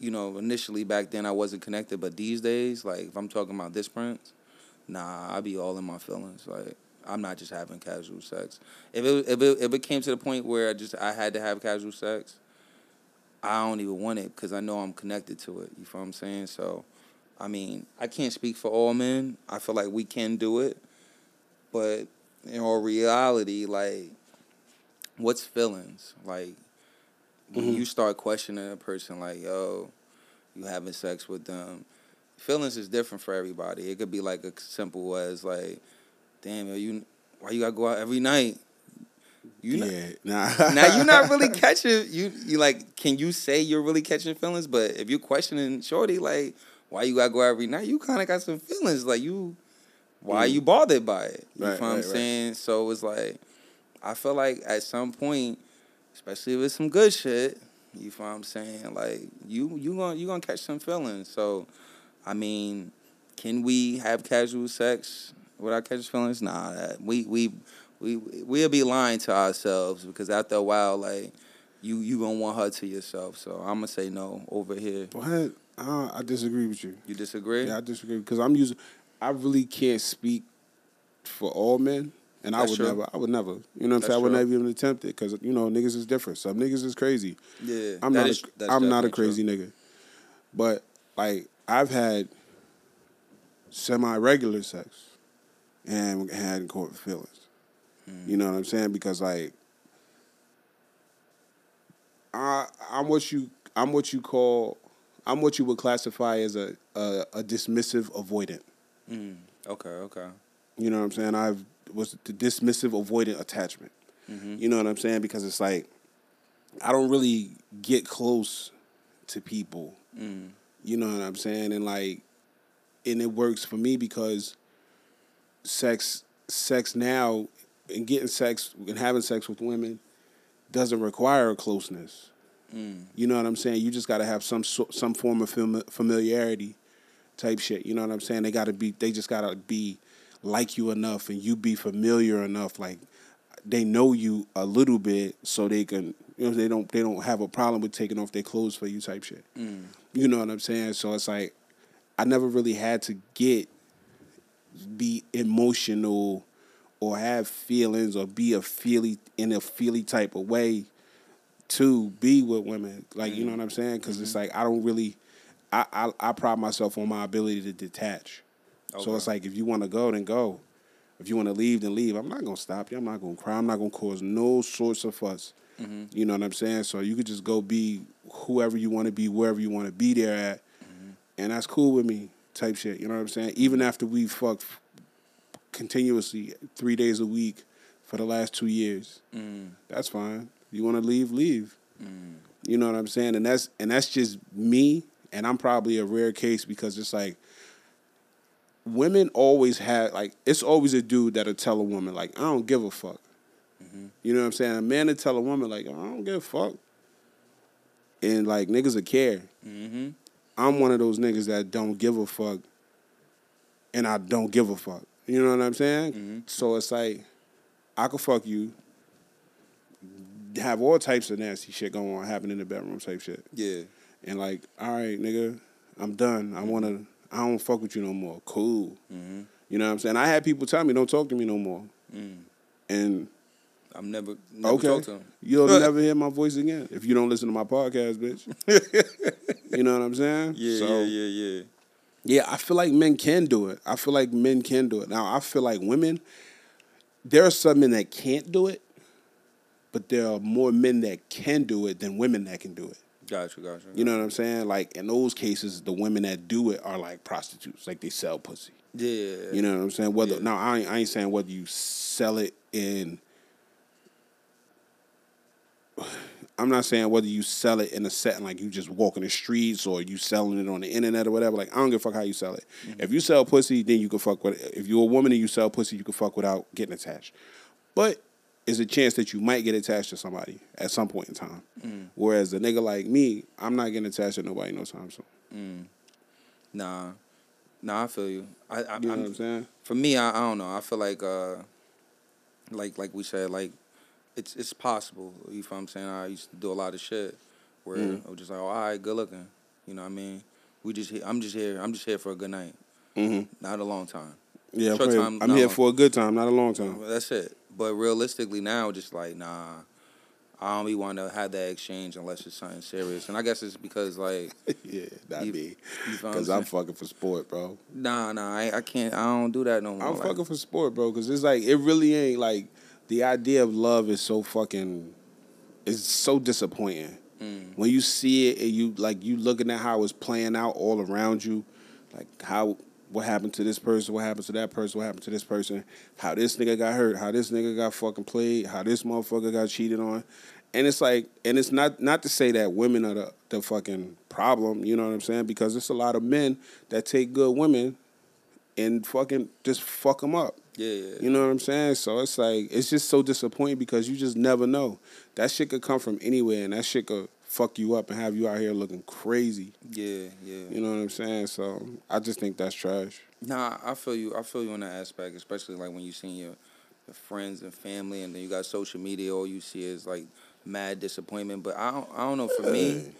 you know initially back then I wasn't connected, but these days like if I'm talking about this Prince, nah, I be all in my feelings. Like I'm not just having casual sex. If it if it if it came to the point where I just I had to have casual sex, I don't even want it because I know I'm connected to it. You feel what I'm saying? So, I mean, I can't speak for all men. I feel like we can do it, but in all reality, like, what's feelings? Like, when Mm-hmm. you start questioning a person, like, yo, you having sex with them, feelings is different for everybody. It could be like a simple as like, damn, yo, you why you gotta go out every night? You not- yeah, nah. now you're not really catching you you like can you say you're really catching feelings but if you're questioning shorty like why you gotta go out every night you kind of got some feelings like you why are you bothered by it you. Right, know what i'm right, right. saying so it's like i feel like at some point especially if it's some good shit you feel what i'm saying like you you gonna you gonna catch some feelings so i mean can we have casual sex without catching feelings nah that, we we we we'll be lying to ourselves because after a while, like you you gonna want her to yourself. So I'm gonna say no over here. What? Uh, I disagree with you. You disagree? Yeah, I disagree because I'm using. I really can't speak for all men, and I would true. never. I would never. You know what I'm saying? I would never even attempt it because you know niggas is different. Some niggas is crazy. yeah, I'm not. is- a, that's I'm not a crazy true. nigga, but like I've had semi regular sex and had court feelings. Mm. You know what I'm saying? Because like I I'm what you I'm what you call I'm what you would classify as a a, a dismissive avoidant. Mm, okay, okay. You know what I'm saying? I've was the dismissive avoidant attachment. Mm-hmm. You know what I'm saying? Because it's like I don't really get close to people. Mm, You know what I'm saying? And like and it works for me because sex sex now and getting sex and having sex with women doesn't require closeness. mm, You know what I'm saying? You just got to have some some form of familiarity type shit. You know what I'm saying? They got to be they just got to be like you enough and you be familiar enough like they know you a little bit so they can you know they don't they don't have a problem with taking off their clothes for you type shit. mm, You know what I'm saying? So it's like I never really had to get be emotional or have feelings or be a feely in a feely type of way to be with women. Like you know what I'm saying? Because it's like I don't really. I, I I pride myself on my ability to detach. So it's like if you want to go, then go. If you want to leave, then leave. I'm not gonna stop you. I'm not gonna cry. I'm not gonna cause no sorts of fuss. Mm-hmm. You know what I'm saying? So you could just go be whoever you want to be, wherever you want to be there at, and that's cool with me. Type shit. You know what I'm saying? Even after we fucked continuously three days a week for the last two years, mm, that's fine. You want to leave, leave. mm. You know what I'm saying? And that's and that's just me. And I'm probably a rare case because it's like women always have like it's always a dude that'll tell a woman like I don't give a fuck. You know what I'm saying? A man to tell a woman like I don't give a fuck. And like niggas will care. Mm-hmm. I'm one of those niggas that don't give a fuck, and I don't give a fuck. You know what I'm saying? Mhm. So it's like I could fuck you, have all types of nasty shit going on happening in the bedroom type shit, Yeah. and like, all right, nigga, I'm done. I wanna, I don't fuck with you no more. Cool. Mm-hmm. You know what I'm saying? I had people tell me don't talk to me no more, Mm. and I'm never never okay, talked to him. you'll never hear my voice again if you don't listen to my podcast, bitch. you know what I'm saying? Yeah, So- yeah, yeah, yeah. Yeah, I feel like men can do it. I feel like men can do it. Now, I feel like women, there are some men that can't do it, but there are more men that can do it than women that can do it. Gotcha, gotcha. You know what I'm saying? Like in those cases, the women that do it are like prostitutes, like they sell pussy. Yeah. You know what I'm saying? Whether Yeah. now I ain't, I ain't saying whether you sell it in. I'm not saying whether you sell it in a setting like you just walking the streets or you selling it on the internet or whatever. Like I don't give a fuck how you sell it. Mm-hmm. If you sell pussy, then you can fuck with. It. If you're a woman and you sell pussy, you can fuck without getting attached. But it's a chance that you might get attached to somebody at some point in time. Mm. Whereas a nigga like me, I'm not getting attached to nobody no time soon. Mm. Nah. Nah, I feel you. I, I You know I'm- what I'm saying? for me, I, I don't know. I feel like uh like like we said, like it's it's possible. You feel what I'm saying? I used to do a lot of shit where Mm. I was just like, oh, all right, good looking. You know what I mean? We just I'm just here. I'm just here for a good night, Mm-hmm. not a long time. Yeah, I'm, Short here- time, I'm here for a good time, not a long time. That's it. But realistically now, just like nah, I don't be want to have that exchange unless it's something serious. And I guess it's because like yeah, that You- be you I'm because I'm fucking for sport, bro. nah, nah, I, I can't. I don't do that no more. I'm like, fucking for sport, bro, because it's like it really ain't like the idea of love is so fucking is so disappointing Mm. when you see it and you like you looking at how it's playing out all around you, like how what happened to this person, what happened to that person, what happened to this person, how this nigga got hurt, how this nigga got fucking played, how this motherfucker got cheated on. And it's like, and it's not not to say that women are the, the fucking problem, you know what I'm saying? Because it's a lot of men that take good women and fucking just fuck them up. Yeah, yeah. You know what I'm saying? So it's like it's just so disappointing because you just never know. That shit could come from anywhere, and that shit could fuck you up and have you out here looking crazy. yeah, yeah. You know what I'm saying? So I just think that's trash. Nah, I feel you. I feel you on that aspect, especially like when you see your, your friends and family, and then you got social media. All you see is like mad disappointment. But I don't. I don't know. For me,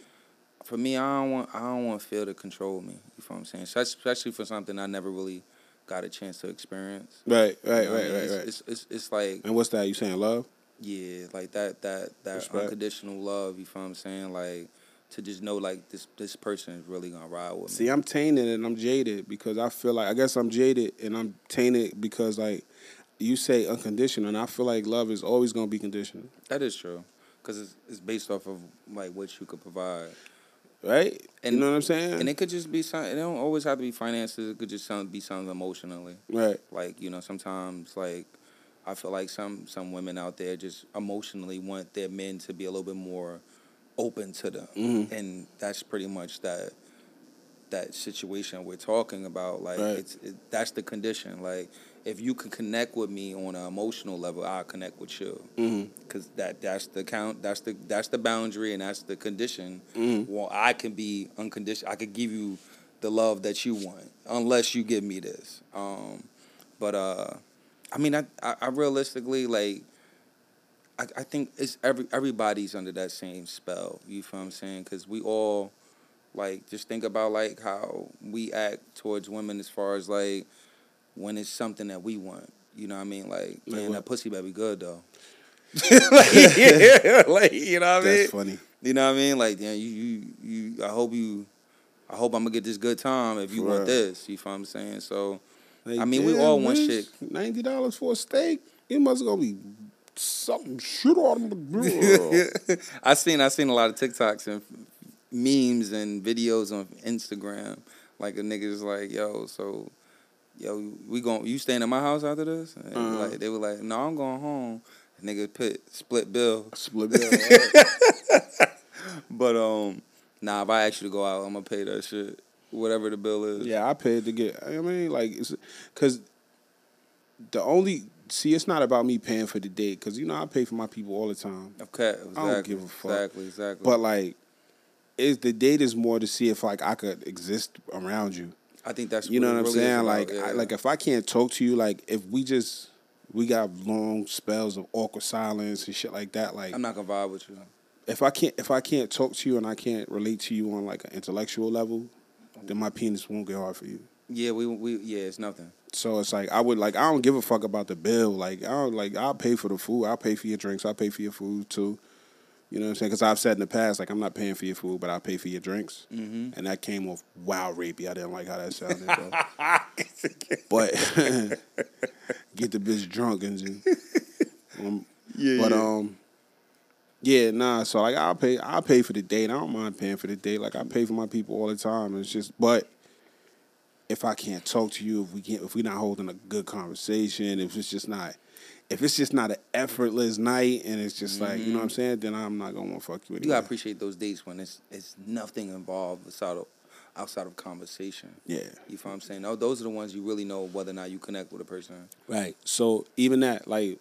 for me, I don't want. I don't want fear to control me. You know what I'm saying? Especially- Especially for something I never really got a chance to experience. Right, right, You know what I right, mean? right, It's, right. It's, it's it's like And what's that? You saying love? yeah, like that that that Respect. unconditional love. You feel what I'm saying? Like to just know like this this person is really gonna ride with me. See, I'm tainted and I'm jaded because I feel like I guess I'm jaded and I'm tainted because like you say unconditional, and I feel like love is always gonna be conditional, That is true, because it's, it's based off of like what you could provide, right? And- you know what I'm saying? and it could just be something. It don't always have to be finances. It could just some, be something emotionally. right. Like you know, sometimes like I feel like some some women out there just emotionally want their men to be a little bit more open to them, Mhm. and that's pretty much that that situation we're talking about. Like Right. it's it, that's the condition. Like if you can connect with me on an emotional level, I'll connect with you. hmm Cause that that's the count that's the that's the boundary and that's the condition. Mhm. Well, I can be unconditional. I could give you the love that you want, unless you give me this. Um, but uh, I mean, I, I, I realistically like. I, I think it's every everybody's under that same spell. You feel what I'm saying? Because we all like just think about like how we act towards women as far as like when it's something that we want. You know what I mean? Like, Like man, what? that pussy better be good though. like, yeah, like you know what I mean? That's funny. You know what I mean? Like, yeah, you, you, you. I hope you. I hope I'm gonna get this good time if you For want this. You feel what I'm saying? So, Like, I mean, we all want shit. Ninety dollars for a steak? You must gonna be something shit on the grill. I seen I seen a lot of TikToks and memes and videos on Instagram. Like a nigga's like, yo, so, yo, we gon' you staying at my house after this? And they, Uh-huh. were like, they were like, no, I'm going home. Nigga put split bill. Split bill. right? But um, nah, if I to go out, I'm gonna pay that shit, whatever the bill is. Yeah, I paid to get. I mean, like, it's because the only see, it's not about me paying for the date because you know I pay for my people all the time. Okay, exactly. I don't give a fuck. Exactly, exactly. But like, is the date is more to see if like I could exist around you. I think that's You know what I'm really saying? Like, yeah. I, like if I can't talk to you, like if we just we got long spells of awkward silence and shit like that, like I'm not gonna vibe with you. if I can't if I can't talk to you and I can't relate to you on like an intellectual level, then my penis won't get hard for you. Yeah, we we yeah, it's nothing. So it's like I would like I don't give a fuck about the bill. Like I don't like I'll pay for the food. I'll pay for your drinks. I'll pay for your food too. You know what I'm saying? Because I've said in the past like I'm not paying for your food, but I'll pay for your drinks. Mm-hmm. And that came off wow rapey. I didn't like how that sounded. but get the bitch drunk and um, Yeah, but yeah. um. Yeah, nah. So like, I'll pay. I'll pay for the date. I don't mind paying for the date. Like I pay for my people all the time. It's just, but if I can't talk to you, if we can't, if we're not holding a good conversation, if it's just not, if it's just not an effortless night, and it's just like, you know what I'm mm-hmm. saying, then I'm not gonna want to fuck you. You gotta appreciate those dates when it's it's nothing involved outside of outside of conversation. yeah. You feel what I'm saying? Oh, those are the ones you really know whether or not you connect with a person. Right. So even that, like,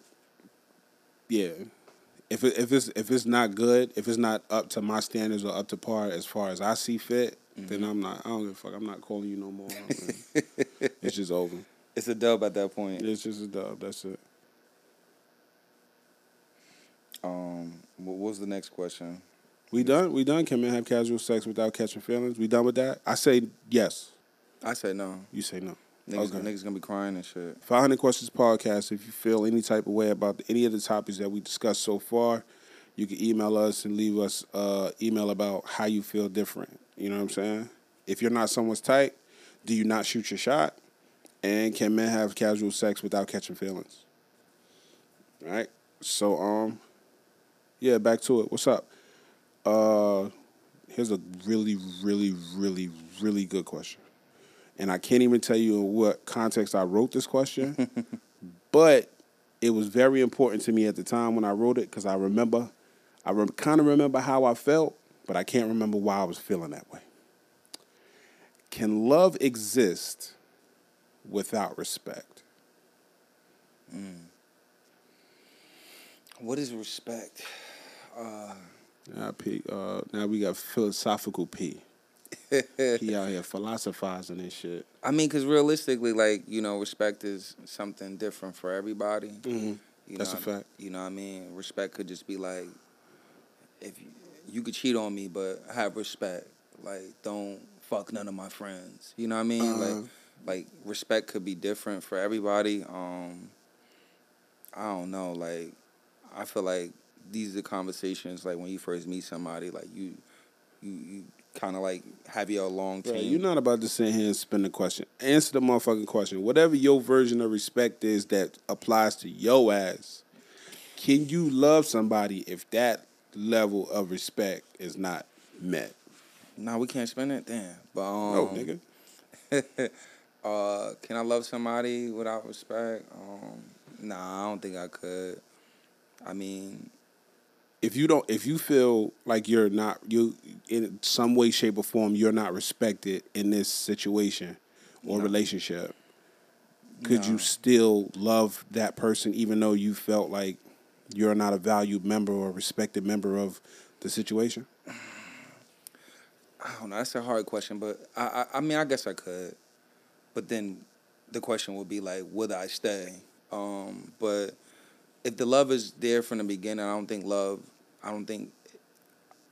yeah, if it, if it's if it's not good, if it's not up to my standards or up to par as far as I see fit, then mm-hmm. I'm not. I don't give a fuck. I'm not calling you no more. it's just over. It's a dub at that point. It's just a dub. That's it. Um, what was the next question? We done. We done. Can men have casual sex without catching feelings? We done with that? I say yes. I say no. You say no. Niggas, Okay. niggas gonna be crying and shit. 500 Questions Podcast. If you feel any type of way about any of the topics that we discussed so far, you can email us and leave us uh, email about how you feel different. You know what I'm saying? If you're not someone's type, do you not shoot your shot? And can men have casual sex without catching feelings? All right. So um, yeah, back to it. What's up? Uh, here's a really, really, really, really good question and I can't even tell you in what context I wrote this question, but it was very important to me at the time when I wrote it because I remember, I rem- kind of remember how I felt, but I can't remember why I was feeling that way. Can love exist without respect? What is respect? Now, P, uh, now we got philosophical P. he out here philosophizing and shit. I mean, because realistically, like you know, respect is something different for everybody. Mhm. You That's know, a fact. You know what I mean? Respect could just be like, if you, you could cheat on me, but have respect. Like, don't fuck none of my friends. You know what I mean? Uh-huh. Like, like respect could be different for everybody. Um, I don't know. Like, I feel like these are the conversations like when you first meet somebody. Like you, you, you kind of like have your long team. Right, you're not about to sit here and spin the question. Answer the motherfucking question. Whatever your version of respect is that applies to your ass, can you love somebody if that level of respect is not met? No, we can't spend it. Damn. But um, No, nigga. uh, can I love somebody without respect? Um, nah, I don't think I could. I mean, If you don't, if you feel like you're not, you in some way, shape, or form, you're not respected in this situation or No. relationship, could No. you still love that person even though you felt like you're not a valued member or respected member of the situation? I don't know. That's a hard question, but I, I, I mean, I guess I could. But then, the question would be like, would I stay? Um, but if the love is there from the beginning, I don't think love. I don't think.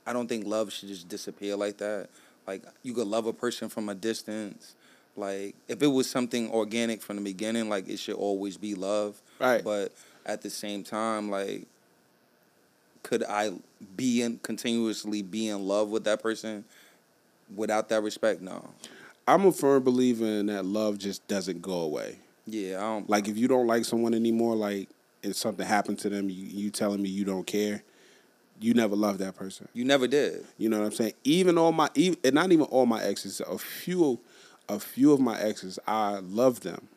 I don't think love should just disappear like that. Like you could love a person from a distance. Like if it was something organic from the beginning, like it should always be love. Right. But at the same time, like, could I be in continuously be in love with that person without that respect? No. I'm a firm believer in that love just doesn't go away. Yeah, I don't. Like if you don't like someone anymore, like if something happened to them, you, you telling me you don't care, you never loved that person. you never did. You know what I'm saying? Even all my, even, and not even all my exes, a few, a few of my exes, I loved them.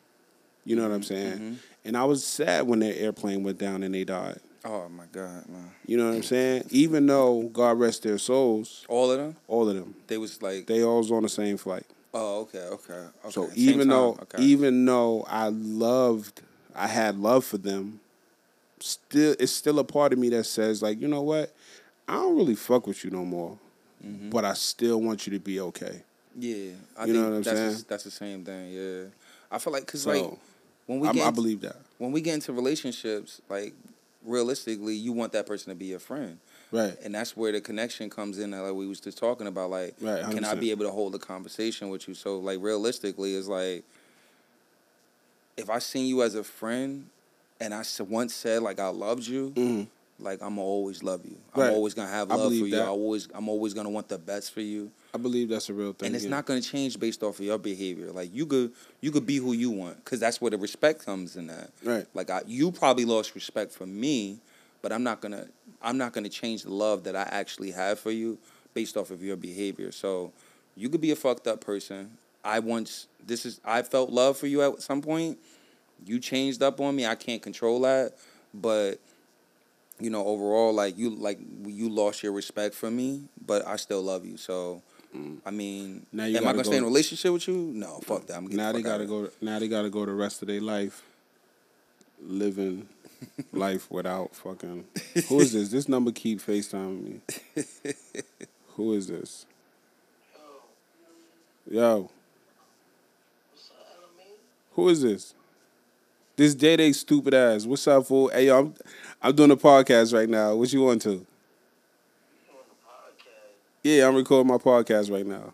You know what I'm mm-hmm, saying? Mm-hmm. And I was sad when their airplane went down and they died. Oh my God, man. You know what I'm saying? Even though God rest their souls, All of them. all of them, They was like. they all was on the same flight. oh, okay, okay, okay. So Same even time, though okay. even though I loved I had love for them, still it's still a part of me that says like, you know what? I don't really fuck with you no more. Mm-hmm. But I still want you to be okay. yeah, I You think know what I'm that's saying? The, that's the same thing. Yeah, I feel like because So like when we get I believe that. when we get into relationships, like realistically, you want that person to be your friend. Right. and that's where the connection comes in. That like we was just talking about, like, Right, can I be able to hold a conversation with you? So, like, realistically, it's like if I seen you as a friend, and I once said like I loved you, Mhm. Like I'm gonna always love you. Right. I'm always gonna have love for you. that. I always, I'm always gonna want the best for you. I believe that's a real thing. and it's yeah. not going to change based off of your behavior. Like you could you could be who you want because that's where the respect comes in that. Right. Like I, you probably lost respect for me, but I'm not gonna I'm not gonna change the love that I actually have for you based off of your behavior. So you could be a fucked up person. I once this is I felt love for you at some point. You changed up on me. I can't control that, but you know overall like you like you lost your respect for me, but I still love you. So. I mean, Mm. Now you am I gonna go- stay in a relationship with you? No, fuck that. I'm getting now the they gotta outta go. Now they gotta go the rest of their life living life without fucking. Who is this? This number keep Facetiming me. Who is this? Yo, who is this? This Day Day stupid ass. What's up, fool? Hey, yo, I'm I'm doing a podcast right now. What you want to? Yeah, I'm recording my podcast right now.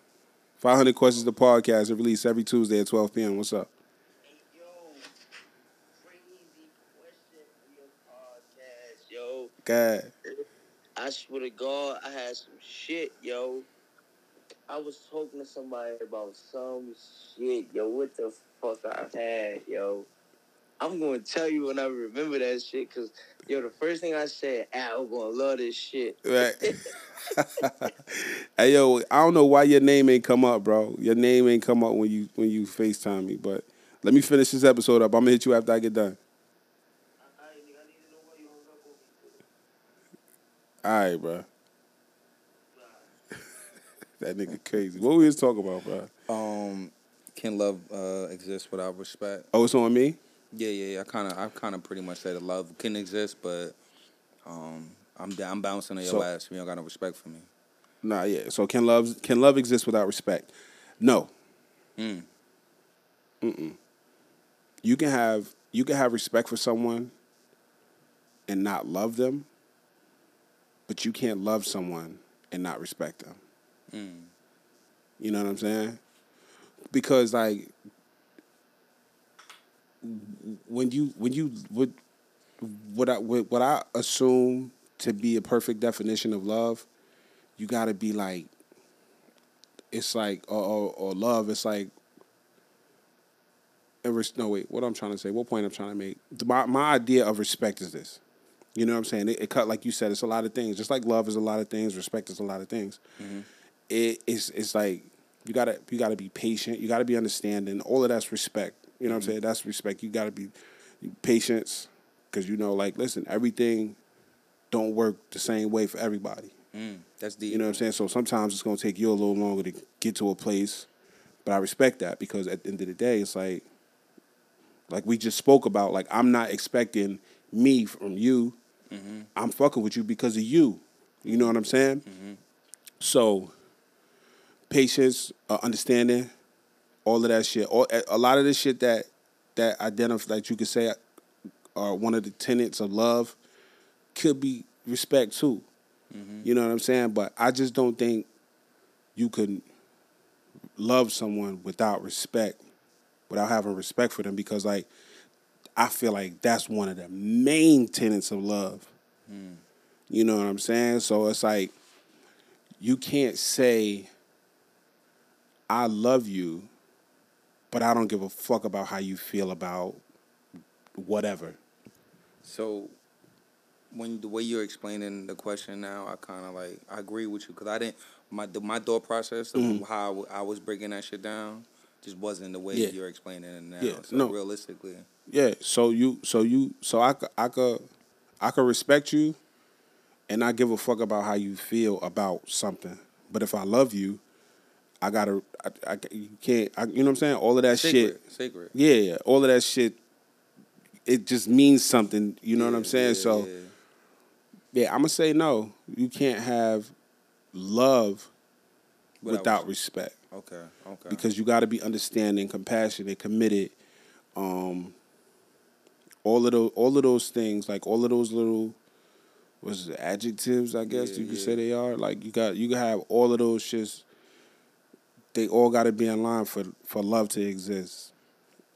500 Questions the podcast it released every Tuesday at 12 p.m. What's up? Yo. God. I swear to God, I had some shit, yo. I was talking to somebody about some shit, yo. What the fuck I had, yo. I'm gonna tell you when I remember that shit, cause yo, the first thing I said, Al gonna love this shit. Right. hey yo, I don't know why your name ain't come up, bro. Your name ain't come up when you when you FaceTime me, but let me finish this episode up. I'm gonna hit you after I get done. All right, bro. that nigga crazy. What we was talking about, bro? Um, can love uh, exist without respect? Oh, it's on me. Yeah, yeah, yeah. I kind of, I kind of pretty much said that love can exist, but um, I'm I'm bouncing on your So- ass. You don't got no respect for me. Nah, yeah. So can love can love exist without respect? No. Mm. Mm-mm. You can have you can have respect for someone and not love them, but you can't love someone and not respect them. Mm. You know what I'm saying? Because like when you when you would what I what I assume to be a perfect definition of love, you got to be like it's like or, or, or love. It's like and res- no wait. What I'm trying to say. What point I'm trying to make. My my idea of respect is this. You know what I'm saying? It, it cut like you said. It's a lot of things. Just like love is a lot of things. Respect is a lot of things. Mm-hmm. It, it's it's like you gotta you gotta be patient. You gotta be understanding. All of that's respect. You know what I'm saying? That's respect. You gotta be patience because you know like listen everything don't work the same way for everybody. Mm. That's deep. You know what I'm saying? So sometimes it's gonna take you a little longer to get to a place, but I respect that because at the end of the day, it's like, like we just spoke about. Like I'm not expecting me from you. I'm fucking with you because of you. You know what I'm saying? So patience, uh, understanding, all of that shit. All, a- a lot of the shit that that identify that you could say are one of the tenets of love could be respect too. Mm-hmm. You know what I'm saying? But I just don't think you could love someone without respect, without having respect for them, because like I feel like that's one of the main tenets of love. Mm. You know what I'm saying? So it's like you can't say I love you, but I don't give a fuck about how you feel about whatever. So, when the way you're explaining the question now, I kind of like I agree with you because I didn't my the, my thought process of Mm-hmm. how I w- I was breaking that shit down just wasn't the way Yeah. you're explaining it now. Yeah, so no. realistically, Yeah, so you, so you, so I, I could, I could respect you, and not give a fuck about how you feel about something. But if I love you, I gotta, I, I you can't, I, you know what I'm saying? All of that shit, sacred. yeah, yeah, all of that shit, it just means something. You know what I'm saying? yeah, so yeah. yeah, I'm gonna say no. You can't have love Without without, res- respect okay, okay, because you got to be understanding, compassionate, committed. Um, all of those, all of those things, like all of those little, was adjectives? I guess Yeah, you could yeah. say they are. Like you got, you can have all of those shits. They all got to be in line for for love to exist.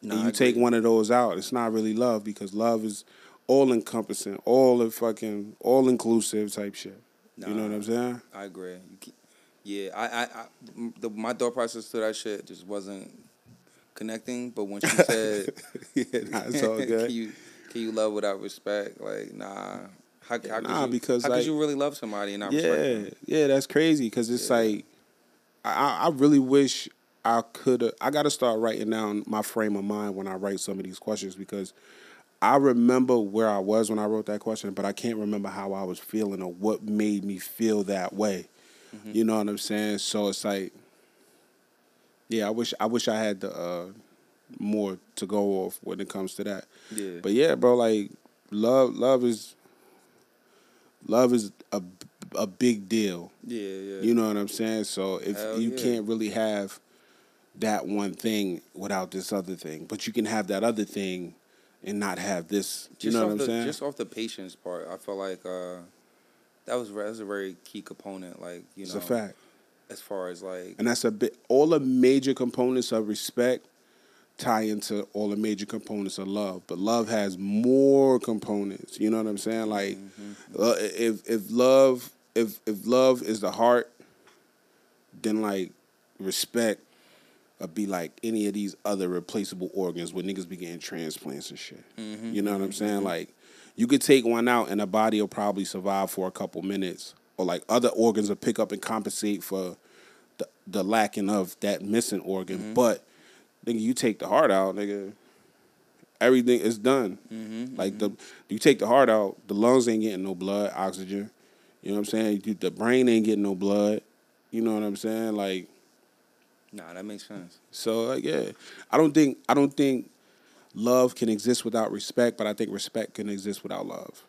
Nah, and you take one of those out, it's not really love because love is all encompassing, all the fucking, all inclusive type shit. You know what I'm saying? I agree. Yeah, I, I, I the, my thought process to that shit just wasn't connecting. But when she said, yeah, nah, it's all good. can you can you love without respect? Like, nah. How, how Nah, could you, because, how like- could you really love somebody and not respect Yeah, them? yeah, that's crazy because it's like I, I really wish I could. I got to start writing down my frame of mind when I write some of these questions because I remember where I was when I wrote that question, but I can't remember how I was feeling or what made me feel that way. You know what I'm saying? So it's like, yeah, I wish I wish I had the uh, more to go off when it comes to that. Yeah. But yeah, bro, like love, love is love is a a big deal. Yeah, yeah. You know what I'm saying? So if Hell you yeah. can't really have that one thing without this other thing, but you can have that other thing and not have this. You just know what I'm the, saying? Just off the patience part, I feel like uh, that was that's a very key component. Like you it's know, a fact. as far as like And that's a bit all the major components of respect tie into all the major components of love, but love has more components. You know what I'm saying? Like, uh, if if love if if love is the heart, then like respect would be like any of these other replaceable organs where niggas be getting transplants and shit. Mm-hmm. You know what I'm mm-hmm. saying? Mm-hmm. Like, you could take one out and the body will probably survive for a couple minutes, or like other organs will pick up and compensate for the, the lacking of that missing organ. But nigga, you take the heart out, nigga, everything is done. Like the you take the heart out, the lungs ain't getting no blood, oxygen. You know what I'm saying? You, the brain ain't getting no blood. You know what I'm saying? Like Nah, that makes sense. so, like, yeah, I don't think I don't think love can exist without respect, but I think respect can exist without love.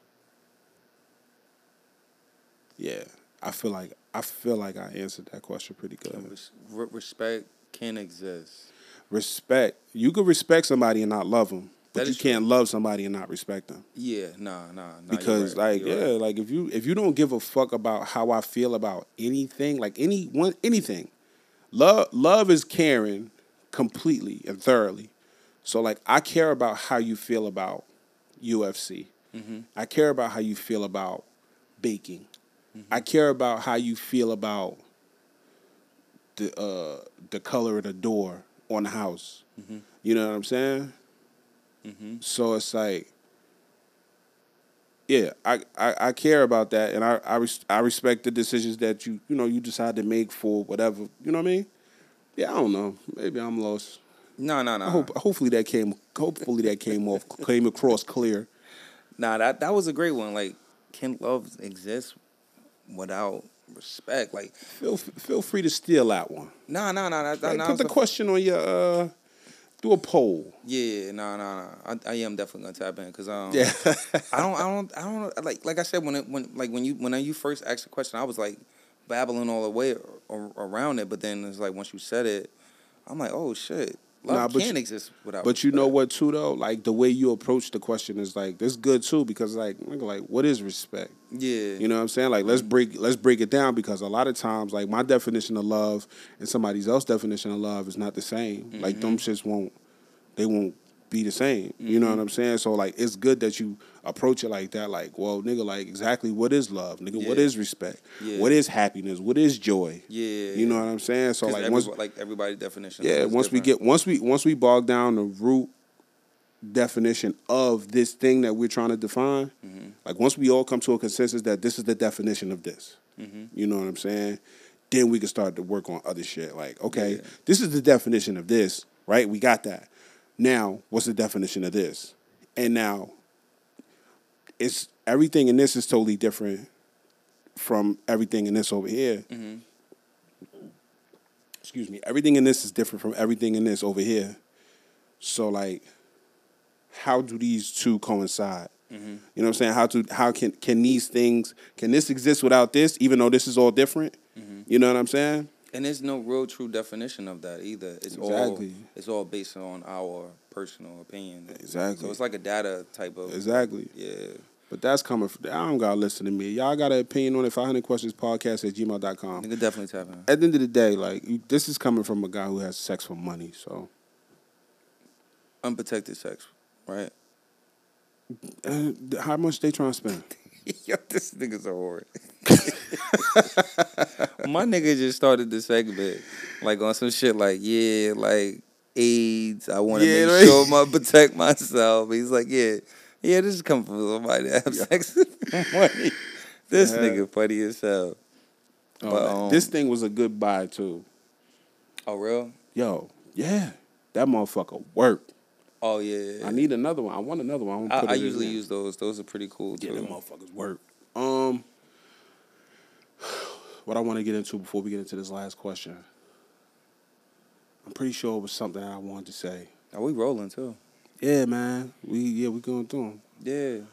Yeah, I feel like I feel like I answered that question pretty good. Res- respect can exist. Respect, you can respect somebody and not love them, but you can't love somebody and not respect them. Yeah, nah, nah, nah. because right, like yeah right. like if you if you don't give a fuck about how i feel about anything like any one anything love love is caring completely and thoroughly so like i care about how you feel about ufc Mm-hmm. i care about how you feel about baking i care about how you feel about the uh the color of the door on the house Mm-hmm. you know what i'm saying so it's like yeah, I, I, I care about that, and I I, res- I respect the decisions that you you know you decide to make for whatever you know what I mean. Yeah, I don't know. Maybe I'm lost. No, no, I no. hope hopefully that came hopefully that came off came across clear. Nah, that that was a great one. Like, can love exist without respect? Like, Feel feel free to steal that one. That, that, Hey, nah, put the a- question on your uh, do a poll. Yeah, nah, nah, nah. I, I am definitely gonna tap in because um, Yeah, I don't, I don't, I don't like, like I said when it, when like when you when you first asked the question, I was like babbling all the way around it, but then it's like once you said it, I'm like, oh shit, love Nah, but can you- exist without. but you know what too though, like the way you approach the question is like this good too because like like what is respect? Yeah, You know what I'm saying? Like let's mm-hmm. break let's break it down because a lot of times like my definition of love and somebody else's definition of love is not the same. Like them mm-hmm. shits won't they won't be the same. You know what I'm saying? So like it's good that you approach it like that. Like, well, nigga, like exactly what is love? Nigga, what Yeah. is respect? Yeah. What is happiness? What is joy? yeah. You know what I'm saying? So like everybo- once like everybody's definition. yeah, once we get once we once we bog down the root definition of this thing that we're trying to define, Mm-hmm. like once we all come to a consensus that this is the definition of this, Mm-hmm. you know what I'm saying? Then we can start to work on other shit. Like, okay, Yeah. this is the definition of this, right? We got that. Now, what's the definition of this? And now, it's everything in this is totally different from everything in this over here Mm-hmm. excuse me, everything in this is different from everything in this over here. So like, how do these two coincide? Mm-hmm. You know what I'm saying? How to how can can these things can this exist without this, even though this is all different? Mm-hmm. You know what I'm saying? And there's no real true definition of that either. It's all it's all based on our personal opinion. Exactly. So it's like a data type of Exactly. yeah. But that's coming from I don't gotta listen to me. Y'all got an opinion on it, 500 questions podcast at gmail.com. Nigga definitely tap in. At the end of the day, like you, this is coming from a guy who has sex for money, so Unprotected sex, right? uh, how much they trying to spend? Yo, this nigga's a whore. My nigga just started the segment like on some shit like yeah, like AIDS. I want to Yeah, make right. sure I protect myself. He's like yeah, yeah. This is coming from somebody that have sex for money. This Yeah. nigga funny as hell. Oh, But, um, this thing was a good buy too. Oh real? Yo, yeah, that motherfucker worked. Oh yeah. I need another one. I want another one. I, I in usually use those. Those are pretty cool Yeah, too. Yeah, them motherfuckers work. Um, what I want to get into before we get into this last question. I'm pretty sure it was something I wanted to say. Are we rolling too? Yeah, man. We yeah we going through them.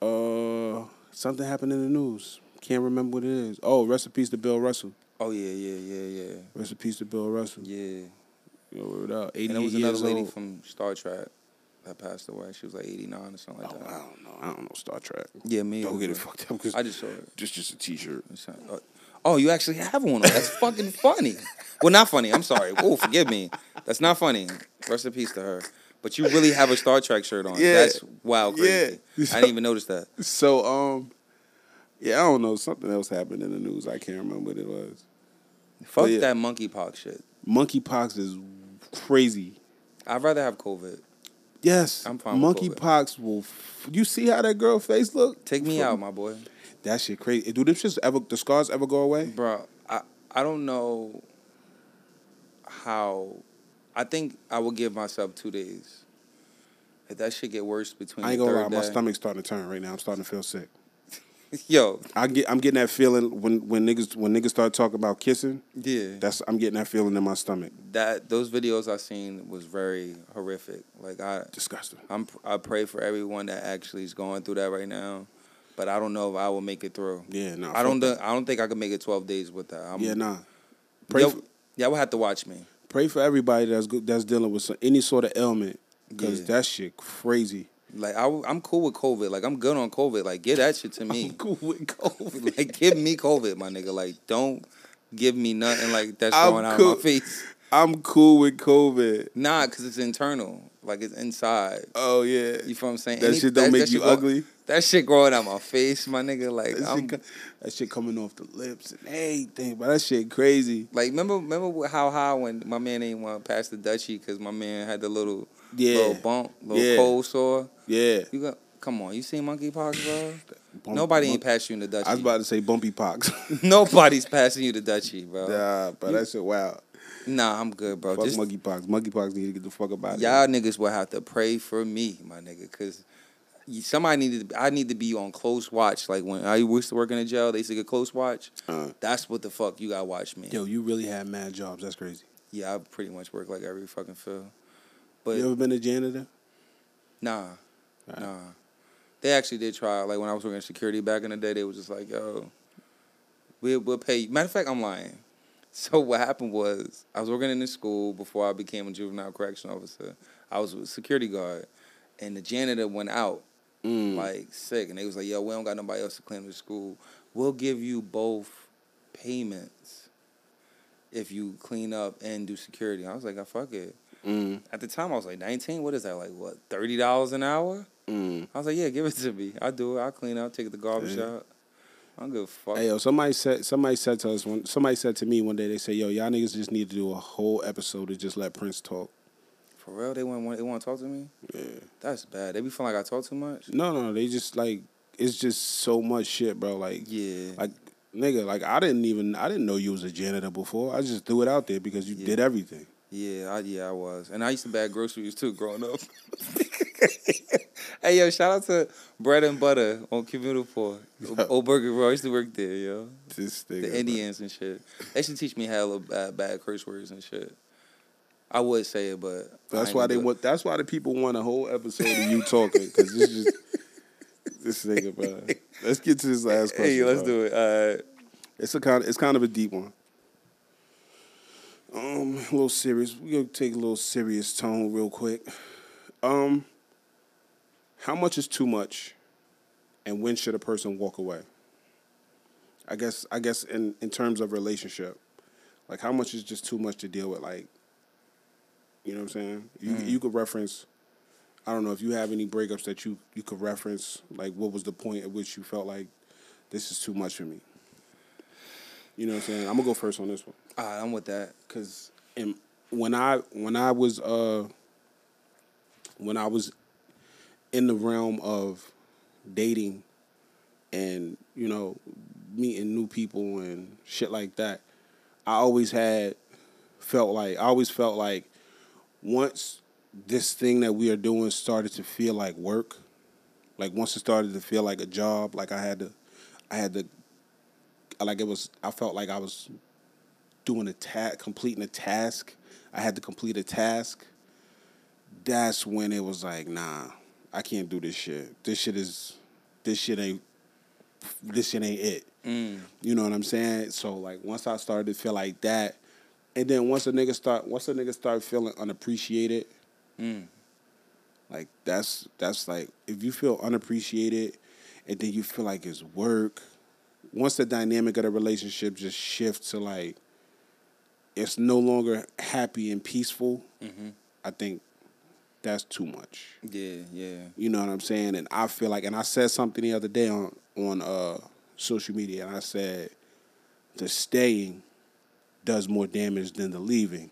Yeah. Uh, something happened in the news. Can't remember what it is. Oh, peace to Bill Russell. Oh yeah, yeah, yeah, yeah, Rest in peace to Bill Russell. yeah. Know, word up. And 88 there was another lady old. from Star Trek that passed away. She was like 89 or something like Oh, that. I don't know. I don't know Star Trek. Yeah, me. Don't get it fucked up because I just saw it. just just a T-shirt. Uh, Oh, you actually have one on. That's fucking funny. Well, not funny. I'm sorry. Oh, forgive me. That's not funny. Rest in peace to her. But you really have a Star Trek shirt on. Yeah. That's wild crazy. Yeah. I didn't even notice that. So um, yeah, I don't know. Something else happened in the news. I can't remember what it was. Fuck yeah. that monkeypox shit. Monkeypox is crazy. I'd rather have COVID. Yes, I'm fine with Monkeypox will. F- you see how that girl face look? Take me From- out, my boy. That shit crazy. Do them shits ever? The scars ever go away? Bro, I, I don't know how. I think I will give myself two days. If that shit get worse between I ain't the gonna third lie. My day- stomach's starting to turn right now. I'm starting to feel sick. Yo, I get. I'm getting that feeling when when niggas when niggas start talking about kissing. yeah. That's I'm getting that feeling in my stomach. that those videos I seen was very horrific. Like I, Disgusting. I'm I pray for everyone that actually is going through that right now, but I don't know if I will make it through. Yeah, no. I don't. thi- I don't think I can make it 12 days with that. I'm. Yeah, nah. Pray Yo, for, y'all will have to watch me. pray for everybody that's go- that's dealing with some, any sort of ailment because Yeah. that shit crazy. Like I, am cool with COVID. Like I'm good on COVID. Like give that shit to me. I'm cool with COVID. like give me COVID, my nigga. Like don't give me nothing like that's I'm going out cool. of my face. I'm cool with COVID. Nah, cause it's internal. Like it's inside. Oh yeah. You feel what I'm saying? That Any- shit don't make shit you go- ugly. That shit growing out my face, my nigga. Like That I'm shit, that shit coming off the lips and everything, but that shit crazy. like remember remember how high when my man ain't want to pass the Dutchie because my man had the little Yeah. little bump, little Yeah. cold sore. Yeah. You got come on, you seen monkeypox, bro? Bump- Nobody ain't bump- passed you in the Dutchie. I was about to say bumpy pox. Nobody's passing you the Dutchie, bro. nah, but that shit Wow. Nah, I'm good, bro. Fuck Just monkeypox. Monkeypox need to get the fuck up out of y'all niggas will have to pray for me, my nigga, cause somebody needed. I need to be on close watch. Like when I used to work in a jail, they used to get close watch. Uh, That's what the fuck you got to watch me. yo, you really had mad jobs. That's crazy. Yeah, I pretty much work like every fucking field. But you ever been a janitor? nah, Alright. nah. They actually did try. Like when I was working in security back in the day, they was just like, "Yo, we'll we'll pay." you. Matter of fact, I'm lying. So what happened was I was working in this school before I became a juvenile correction officer. I was a security guard, and the janitor went out Mm. like sick, and they was like, "Yo, we don't got nobody else to clean the school. We'll give you both payments if you clean up and do security." I was like, "I fuck it." Mm. At the time, I was like 19. What is that? Like what? Thirty dollars an hour? Mm. I was like, "Yeah, give it to me. I do it. I clean up, take the garbage Yeah. out. I don't give a fuck." Hey yo, somebody said somebody said to us one somebody said to me one day, they say, Yo, y'all niggas just need to do a whole episode to just let Prince talk. For real, they want they want to talk to me. Yeah. That's bad. They be feeling like I talk too much. No, no, they just like it's just so much shit, bro. Like Yeah. like nigga, like I didn't even I didn't know you was a janitor before. I just threw it out there because you Yeah. did everything. Yeah, I, yeah, I was, and I used to bag groceries too growing up. hey, yo, shout out to Bread and Butter on Communal Poor, Old Burger Row. I used to work there, yo. This thing. The Indians and shit. They should teach me hella bad, bad curse words and shit. I would say it, but That's why they want. That's why the people want a whole episode of you talking because this is this nigga, bro. Let's get to this last question. Hey, let's bro. do it. All right. It's a kind. It's kind of a deep one. Um, a little serious. We're gonna take a little serious tone real quick. Um, how much is too much, and when should a person walk away? I guess. I guess in in terms of relationship, like how much is just too much to deal with? Like, you know what I'm saying? You Mm. you could reference. I don't know if you have any breakups that you you could reference. Like, what was the point at which you felt like this is too much for me? You know what I'm saying? I'm gonna go first on this one right, I'm with that. because when I when I was uh when I was in the realm of dating and you know meeting new people and shit like that, I always had felt like I always felt like once this thing that we are doing started to feel like work, like once it started to feel like a job, like I had to I had to like it was I felt like I was doing a task, completing a task. I had to complete a task. That's when it was like, nah, I can't do this shit. This shit is, this shit ain't, this shit ain't it. Mm. You know what I'm saying? So like once I started to feel like that, and then once a nigga start, once a nigga start feeling unappreciated, Mm. like that's that's like if you feel unappreciated, and then you feel like it's work. Once the dynamic of the relationship just shifts to like, it's no longer happy and peaceful. hmm I think that's too much. Yeah, yeah. You know what I'm saying? And I feel like, and I said something the other day on on uh, social media, and I said the staying does more damage than the leaving.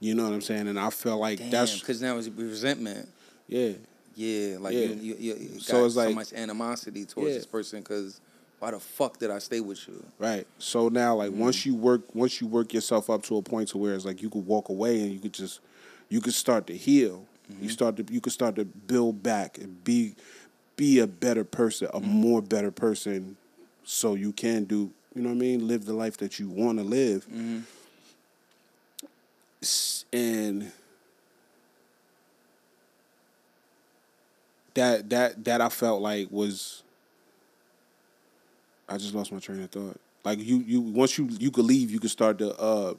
You know what I'm saying? And I feel like Damn, that's because now it's resentment. yeah, Yeah, like Yeah. you, you, you, got So it's so like- much animosity towards Yeah. this person because why the fuck did I stay with you? right. So now, like Mm-hmm. once you work, once you work yourself up to a point to where it's like you could walk away and you could just, you could start to heal. Mm-hmm. You start to, you could start to build back and be, be a better person, a Mm-hmm. more better person, so you can do, you know what I mean, live the life that you want to live. Mm-hmm. And that that that I felt like was I just lost my train of thought. Like you you once you you could leave, you could start to uh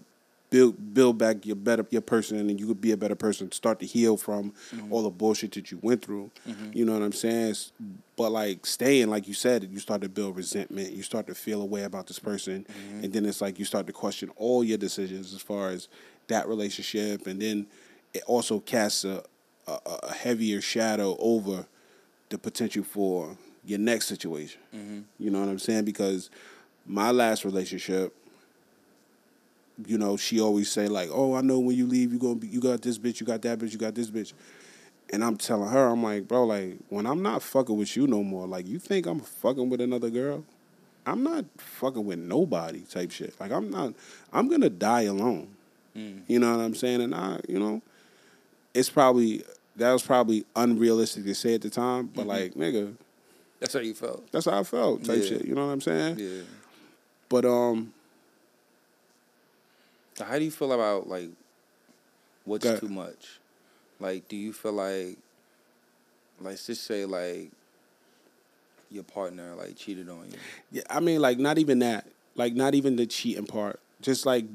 build build back your better your person and then you could be a better person, start to heal from mm-hmm. all the bullshit that you went through. Mm-hmm. You know what I'm saying? But like staying, like you said, you start to build resentment. You start to feel a way about this person, mm-hmm. and then it's like you start to question all your decisions as far as that relationship, and then it also casts a a, a heavier shadow over the potential for your next situation. You know what I'm saying? Because my last relationship, you know, she always say like, "Oh, I know when you leave, you gonna be, you got this bitch, you got that bitch, you got this bitch." And I'm telling her, I'm like, bro, like when I'm not fucking with you no more, like you think I'm fucking with another girl? I'm not fucking with nobody type shit. Like I'm not. I'm gonna die alone. Mm. You know what I'm saying? And I, you know, it's probably that was probably unrealistic to say at the time, but mm-hmm. like, nigga, That's how you felt. that's how I felt type Yeah. shit. You know what I'm saying? Yeah. But um, So how do you feel about like what's Go- too much? Like, do you feel like, let's just say like your partner like cheated on you? Yeah, I mean, like not even that, like not even the cheating part. Just like,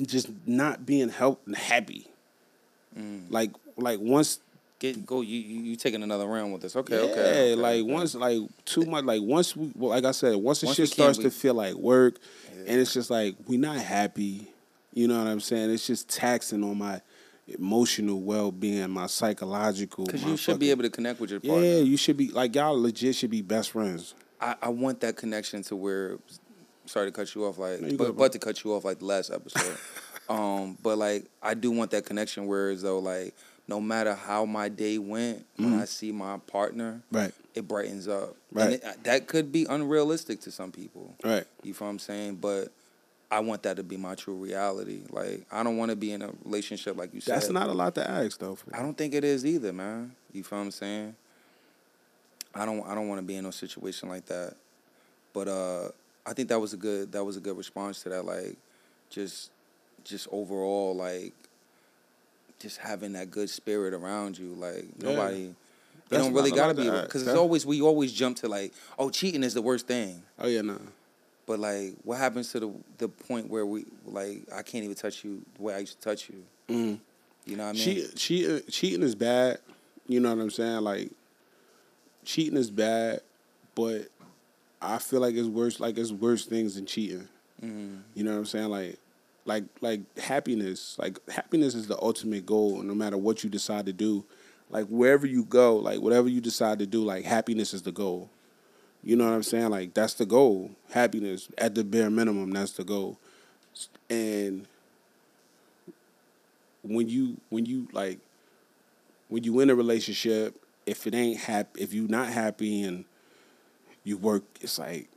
just not being help and happy. Mm. Like, like once, Get go. You you, you taking another round with this? Okay, yeah, okay. okay, like okay. once, like too much. Like once we, well, like I said, once the Once shit starts we- to feel like work, Yeah. and it's just like we're not happy. You know what I'm saying? It's just taxing on my emotional well being, my psychological. Because you should be able to connect with your partner. Yeah, you should be like y'all legit should be best friends. I, I want that connection to where sorry to cut you off like No, you but, but to cut you off like the last episode. um but like I do want that connection where as though like no matter how my day went, when I see my partner, Right, it brightens up. Right. And it, that could be unrealistic to some people. right. You feel what I'm saying? But I want that to be my true reality. Like I don't want to be in a relationship like you said. That's not a lot to ask though. I don't think it is either, man. You feel what I'm saying? I don't I don't want to be in a situation like that. But uh I think that was a good that was a good response to that like just just overall like just having that good spirit around you like Yeah. nobody it That's don't really gotta be because it's always we always jump to like oh cheating is the worst thing. Oh yeah, no. But like what happens to the the point where we like I can't even touch you the way I used to touch you. Mm. You know what I mean? She cheat, cheating is bad. You know what I'm saying? Like, cheating is bad, but I feel like it's worse. Like it's worse things than cheating. Mhm. You know what I'm saying? Like, like, like happiness. Like happiness is the ultimate goal. No matter what you decide to do, like wherever you go, like whatever you decide to do, like happiness is the goal. You know what I'm saying? Like that's the goal. Happiness at the bare minimum. That's the goal. And when you when you like when you in a relationship, if it ain't happy, if you not happy and you work, it's like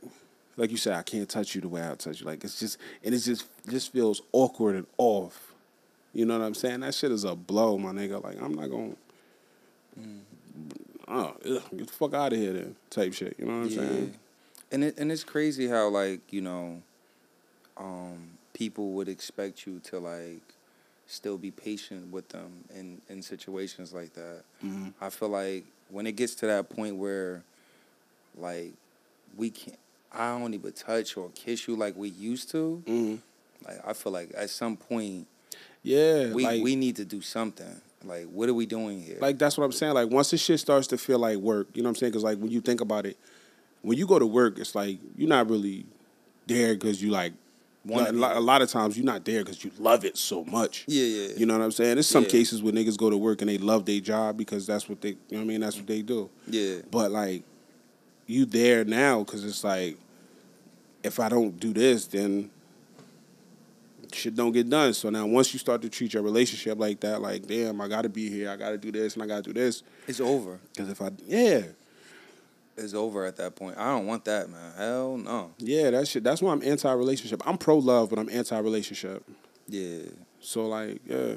like you said, I can't touch you the way I touch you. Like it's just and it just just feels awkward and off. You know what I'm saying? That shit is a blow, my nigga. Like I'm not gonna. Oh, ugh, get the fuck out of here, then. Type shit. You know what I'm saying? And it and it's crazy how like you know, um, people would expect you to like still be patient with them in in situations like that. Mhm. I feel like when it gets to that point where, like, we can't. I don't even touch or kiss you like we used to. Mhm. Like I feel like at some point Yeah, we like, we need to do something. Like what are we doing here? Like that's what I'm saying. Like once this shit starts to feel like work, you know what I'm saying? Because like when you think about it, when you go to work, it's like you're not really there because you like a, lot, a lot of times you're not there because you love it so much. Yeah, yeah. You know what I'm saying? There's some Yeah. cases where niggas go to work and they love their job because that's what they, you know what I mean? That's what they do. Yeah. But like, you there now because it's like, if I don't do this, then shit don't get done. So now once you start to treat your relationship like that, like, damn, I got to be here, I got to do this, and I got to do this. It's over. Because if I, yeah, It's over at that point. I don't want that, man. Hell no. yeah, that shit. That's why I'm anti-relationship. I'm pro-love, but I'm anti-relationship. Yeah. So like, yeah,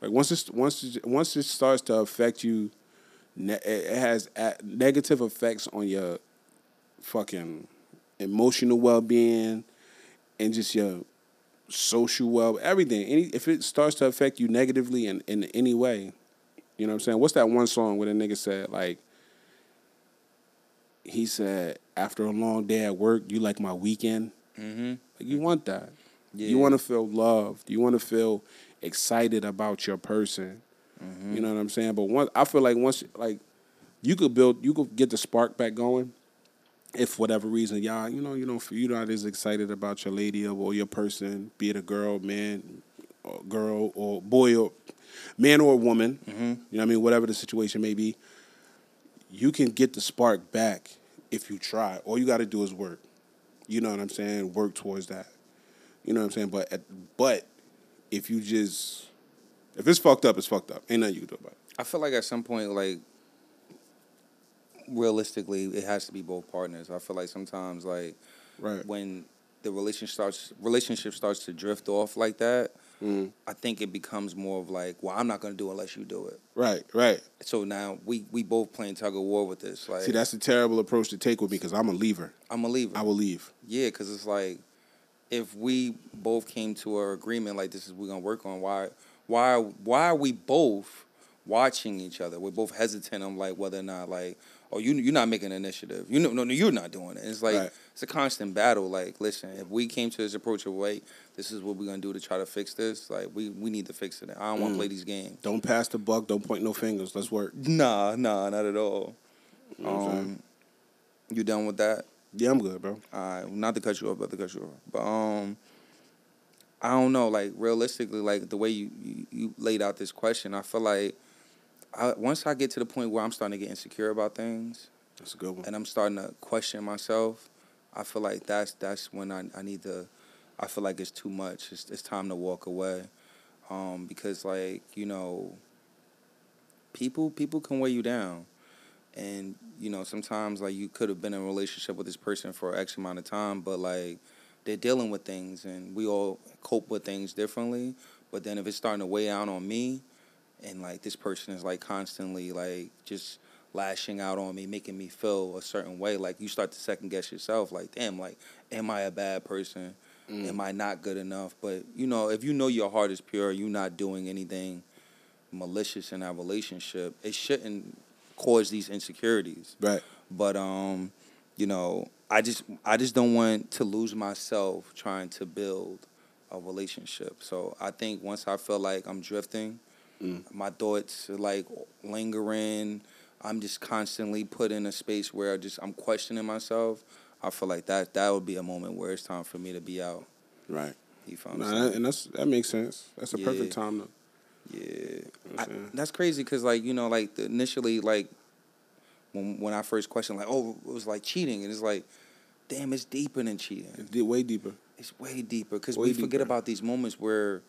like once it's once it, once it starts to affect you, ne- it it has a- negative effects on your fucking emotional well being and just your social well everything. Any if it starts to affect you negatively in in any way, you know what I'm saying. What's that one song where the nigga said like. He said, "After a long day at work, you like my weekend. Mm-hmm. Like, you want that. Yeah. You want to feel loved. You want to feel excited about your person. Mm-hmm. You know what I'm saying? But once I feel like once like you could build, you could get the spark back going. If whatever reason y'all, you know, you know, you're not as excited about your lady or your person, be it a girl, man, or girl, or boy, or man or woman. Mm-hmm. You know what I mean? Whatever the situation may be, you can get the spark back if you try. All you got to do is work. You know what I'm saying? Work towards that. You know what I'm saying? But at, but if you just if it's fucked up, it's fucked up. Ain't nothing you can do about it. I feel like at some point, like realistically, it has to be both partners. I feel like sometimes, like Right. when the relationship starts relationship starts to drift off like that, Mhm. I think it becomes more of like, well, I'm not gonna do it unless you do it. Right. Right. So now we we both playing tug of war with this. Like, See, that's a terrible approach to take with me because I'm a leaver. I'm a leaver. I will leave. Yeah, because it's like if we both came to an agreement like this is we're gonna work on why why why are we both watching each other? We're both hesitant on like whether or not like oh you you're not making an initiative. You know no no you're not doing it. It's like Right. it's a constant battle. Like listen, if we came to this approach of wait, this is what we're gonna do to try to fix this. Like we we need to fix it. I don't want to play these games. Don't pass the buck. Don't point no fingers. Let's work. Nah nah not at all. You know what I'm saying? Um, you done with that? Yeah, I'm good, bro. All right, not to cut you off, but to cut you off. But um, I don't know. Like realistically, like the way you you, you laid out this question, I feel like I, once I get to the point where I'm starting to get insecure about things That's a good one. and I'm starting to question myself, I feel like that's that's when I I need to. I feel like it's too much. It's it's time to walk away, um, because like you know, people people can weigh you down, and you know sometimes like you could have been in a relationship with this person for X amount of time, but like they're dealing with things, and we all cope with things differently. But then if it's starting to weigh out on me, and like this person is like constantly like just lashing out on me, making me feel a certain way. Like you start to second guess yourself. Like, damn, like, am I a bad person? Am I not good enough? But you know, if you know your heart is pure, you're not doing anything malicious in that relationship. It shouldn't cause these insecurities. Right. But um, you know, I just I just don't want to lose myself trying to build a relationship. So I think once I feel like I'm drifting, Mm. my thoughts are like lingering. I'm just constantly put in a space where I just I'm questioning myself. I feel like that that would be a moment where it's time for me to be out. Right. You I'm Nah, and that's that makes sense. That's a Yeah. perfect time to. Yeah, know I, that's crazy because like you know like the, initially like when when I first questioned like oh it was like cheating and it's like damn it's deeper than cheating It did way deeper. it's way deeper because we forget about these moments where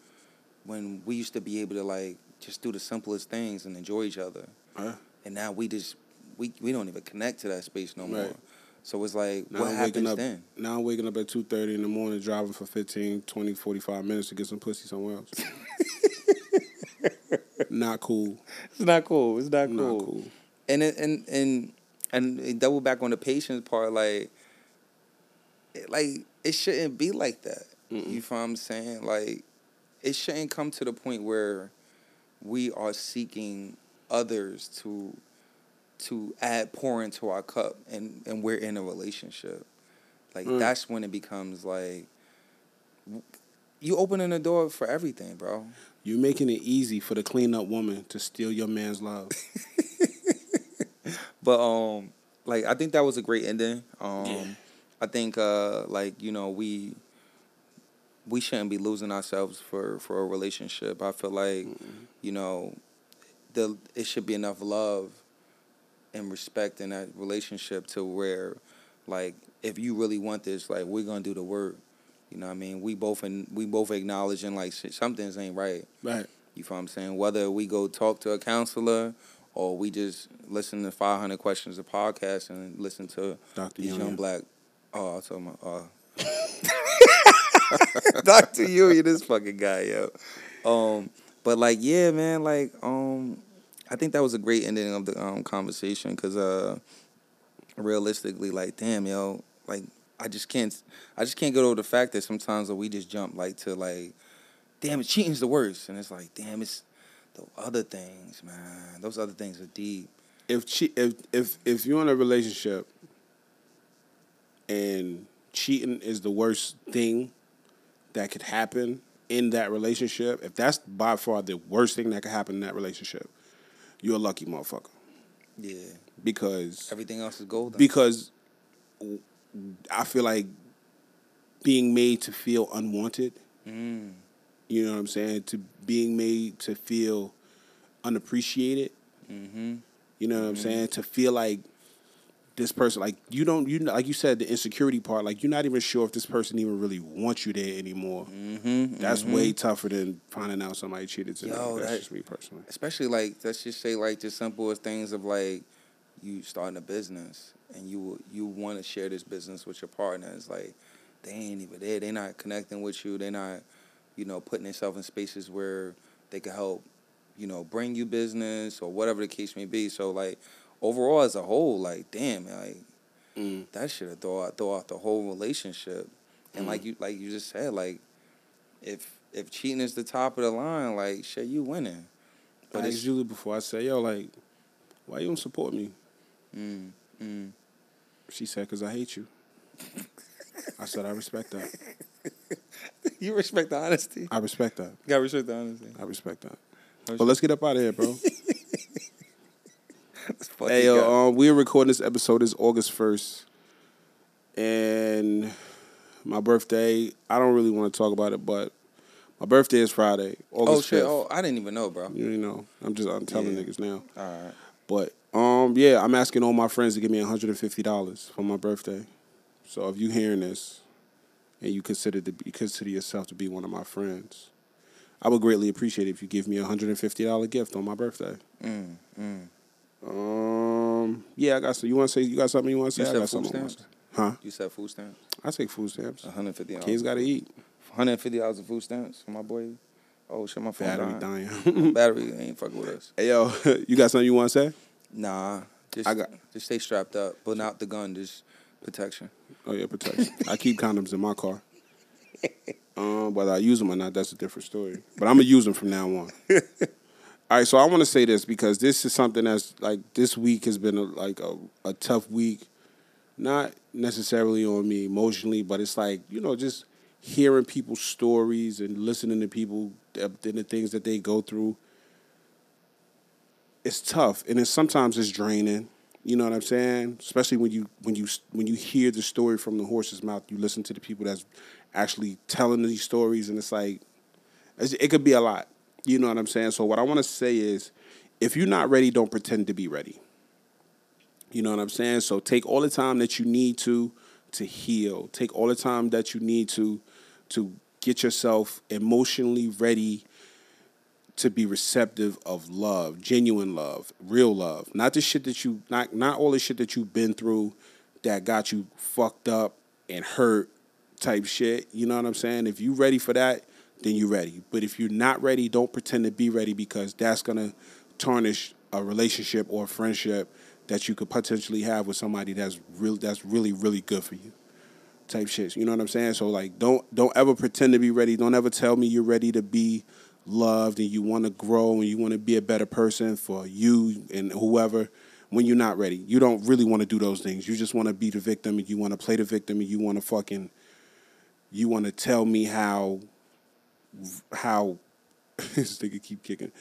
when we used to be able to like just do the simplest things and enjoy each other Huh? and now we just we we don't even connect to that space no more Right. so it's like Now what I'm happens up. then Now I'm waking up at two thirty in the morning, driving for 15, 20, 45 minutes to get some pussy somewhere else. Not cool. it's not cool it's not Not cool. and it, and and and double back on the patience part, like, it, like it shouldn't be like that. You feel what I'm saying? Like, it shouldn't come to the point where we are seeking others to to add pour into our cup, and and we're in a relationship. Like Mm. that's when it becomes like you opening the door for everything, bro. You're making it easy for the clean up woman to steal your man's love. But um, like I think that was a great ending. Um, Yeah. I think uh, like you know we we shouldn't be losing ourselves for for a relationship. I feel like you know the it should be enough love and respect in that relationship to where like if you really want this, like we're gonna do the work. You know what I mean? We both and we both acknowledging like shit, some things ain't right. Right. You feel what I'm saying? Whether we go talk to a counselor or we just listen to 500 questions of podcast and listen to Dr. these Young, young black. Oh, I told my. Uh, Dr. Yu, this fucking guy, yo. Um, but like, yeah, man, like, um, I think that was a great ending of the um conversation because uh, realistically, like, damn, yo, like, I just can't, I just can't get over the fact that sometimes we just jump like to like, damn, cheating's the worst, and it's like, damn, it's the other things, man. Those other things are deep. If che- if if if you're in a relationship and cheating is the worst thing that could happen in that relationship, if that's by far the worst thing that could happen in that relationship, you're a lucky motherfucker. Yeah, Because everything else is golden. because I feel like being made to feel unwanted. mm, You know what I'm saying? To being made to feel unappreciated. mm-hmm. You know what I'm saying? To feel like this person, like you don't, you like you said, the insecurity part, like you're not even sure if this person even really wants you there anymore. Mm-hmm. That's way tougher than finding out somebody cheated to Yo, That's that- just me personally. especially like let's just say like the simple as things of like you starting a business and you you want to share this business with your partners like they ain't even there They're not connecting with you They're not you know putting themselves in spaces where they can help you know bring you business or whatever the case may be so like overall as a whole like damn like Mm. that should have throw out throw out the whole relationship and like you like you just said like if if cheating is the top of the line like shit you winning But it's usually before I say, yo, like, why you don't support me? Mm, mm. She said, because I hate you. I said, I respect that. You respect the honesty. I respect that. You gotta respect the honesty. I respect that. But let's get up out of here, bro. Hey, yo, um, we're recording this episode. It's August 1st. And my birthday, I don't really want to talk about it, but my birthday is Friday, oh August shit! 5th. Oh, I didn't even know, bro. You know, I'm just I'm telling Yeah. niggas now. All right. But um, yeah, I'm asking all my friends to give me $150 for my birthday. So if you hearing this and you consider to be, consider yourself to be one of my friends, I would greatly appreciate it if you give me a $150 gift on my birthday. Mm, mm. Um, yeah, I got some. You want to say you got something you want to You say? I said got food something. I stamps? Huh? You said food stamps. I take food stamps. One hundred fifty. Kids got to eat. One hundred fifty dollars of food stamps for my boy. Oh shit, my phone Battery dying. dying. Battery ain't fucking with us. hey yo, you got something you want to say? Nah, just I got- just stay strapped up, but not the gun. Just protection. Oh yeah, protection. I keep condoms in my car. Um, whether I use them or not, that's a different story. But I'm gonna use them from now on. All right, so I want to say this because this is something that's like this week has been a, like a, a tough week, not necessarily on me emotionally, but it's like you know just hearing people's stories and listening to people uh, and the things that they go through. It's tough, and it's sometimes it's draining. You know what I'm saying? Especially when you when you when you hear the story from the horse's mouth, you listen to the people that's actually telling these stories, and it's like it could be a lot. You know what I'm saying? So what I want to say is, if you're not ready, don't pretend to be ready. You know what I'm saying? So take all the time that you need to to heal. Take all the time that you need to to get yourself emotionally ready to be receptive of love, genuine love, real love. Not the shit that you not not all the shit that you've been through that got you fucked up and hurt type shit. You know what I'm saying? If you're ready for that, then you're ready. But if you're not ready, don't pretend to be ready because that's gonna tarnish a relationship or a friendship that you could potentially have with somebody that's real that's really, really good for you. Type shit. You know what I'm saying? So like don't don't ever pretend to be ready. Don't ever tell me you're ready to be loved and you want to grow and you want to be a better person for you and whoever when you're not ready. You don't really want to do those things. You just want to be the victim and you want to play the victim and you want to fucking you want to tell me how how this nigga keep kicking.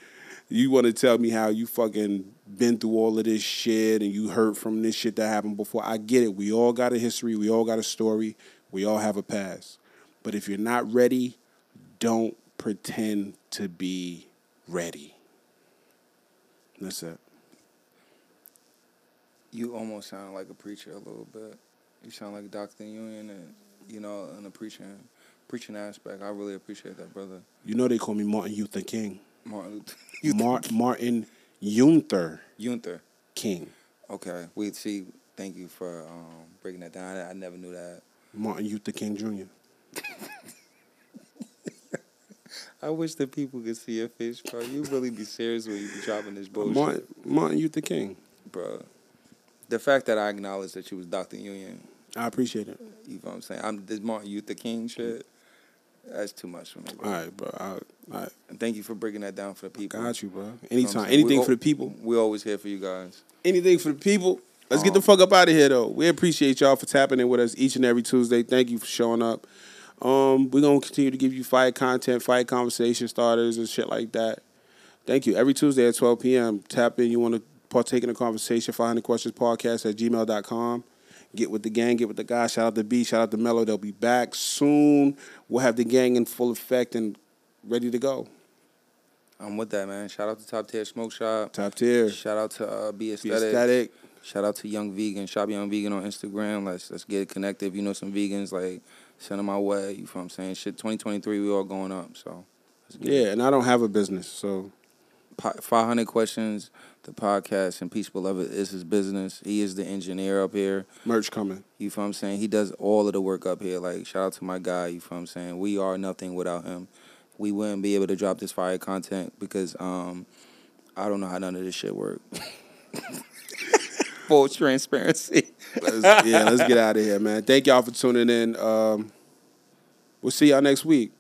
You want to tell me how you fucking been through all of this shit and you hurt from this shit that happened before. I get it. We all got a history. We all got a story. We all have a past. But if you're not ready, don't pretend to be ready. That's it. You almost sound like a preacher a little bit. You sound like Dr. Union, and you know, in the preaching, preaching aspect. I really appreciate that, brother. You know they call me Martin Luther King. Martin Luther. Mar- Martin Luther Gunther. King. Okay, we see. Thank you for um, breaking that down. I, I never knew that. Martin Luther King Jr. I wish that people could see your face, bro. You really be serious when you be dropping this bullshit, Martin, Martin Luther King. bro. The fact that I acknowledge that you was Dr. Union, I appreciate it. you know what I'm saying? I'm this Martin Luther King shit. That's too much for me, bro. All right, bro. I, all right. And thank you for breaking that down for the people. Got you, bro. You know Anytime. Anything We for the people. We always here for you guys. Anything for the people. Let's get the Um, fuck up out of here, though. We appreciate y'all for tapping in with us each and every Tuesday. Thank you for showing up. Um, we're gonna continue to give you fire content, fire conversation starters, and shit like that. Thank you. Every Tuesday at 12 p.m. Tap in. You want to partake in the conversation? 500 questions podcast at gmail.com. Get with the gang, get with the guys. Shout out to B, shout out to Mello. They'll be back soon. We'll have the gang in full effect and ready to go. I'm with that, man. Shout out to Top Tier Smoke Shop. Top tier. Shout out to uh, Be Be Aesthetic. Shout out to Young Vegan. Shop Young Vegan on Instagram. Let's let's get connected. If you know some vegans, like send them my way. You feel what I'm saying? Shit, 2023, we all going up. So let's get Yeah, and I don't have a business, so 500 questions. The podcast and Peace Beloved is his business. He is the engineer up here. merch coming. You feel what I'm saying? He does all of the work up here. Like, shout out to my guy. You feel what I'm saying? We are nothing without him. We wouldn't be able to drop this fire content because um, I don't know how none of this shit work. Full transparency. Let's, yeah, let's get out of here, man. Thank y'all for tuning in. Um, we'll see y'all next week.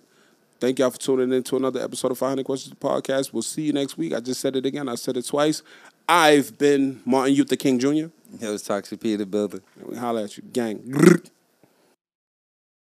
Thank y'all for tuning in to another episode of 500 Questions Podcast. We'll see you next week. I just said it again. I said it twice. I've been Martin Luther King Jr. It was Toxic P the builder. And we holla at you. Gang.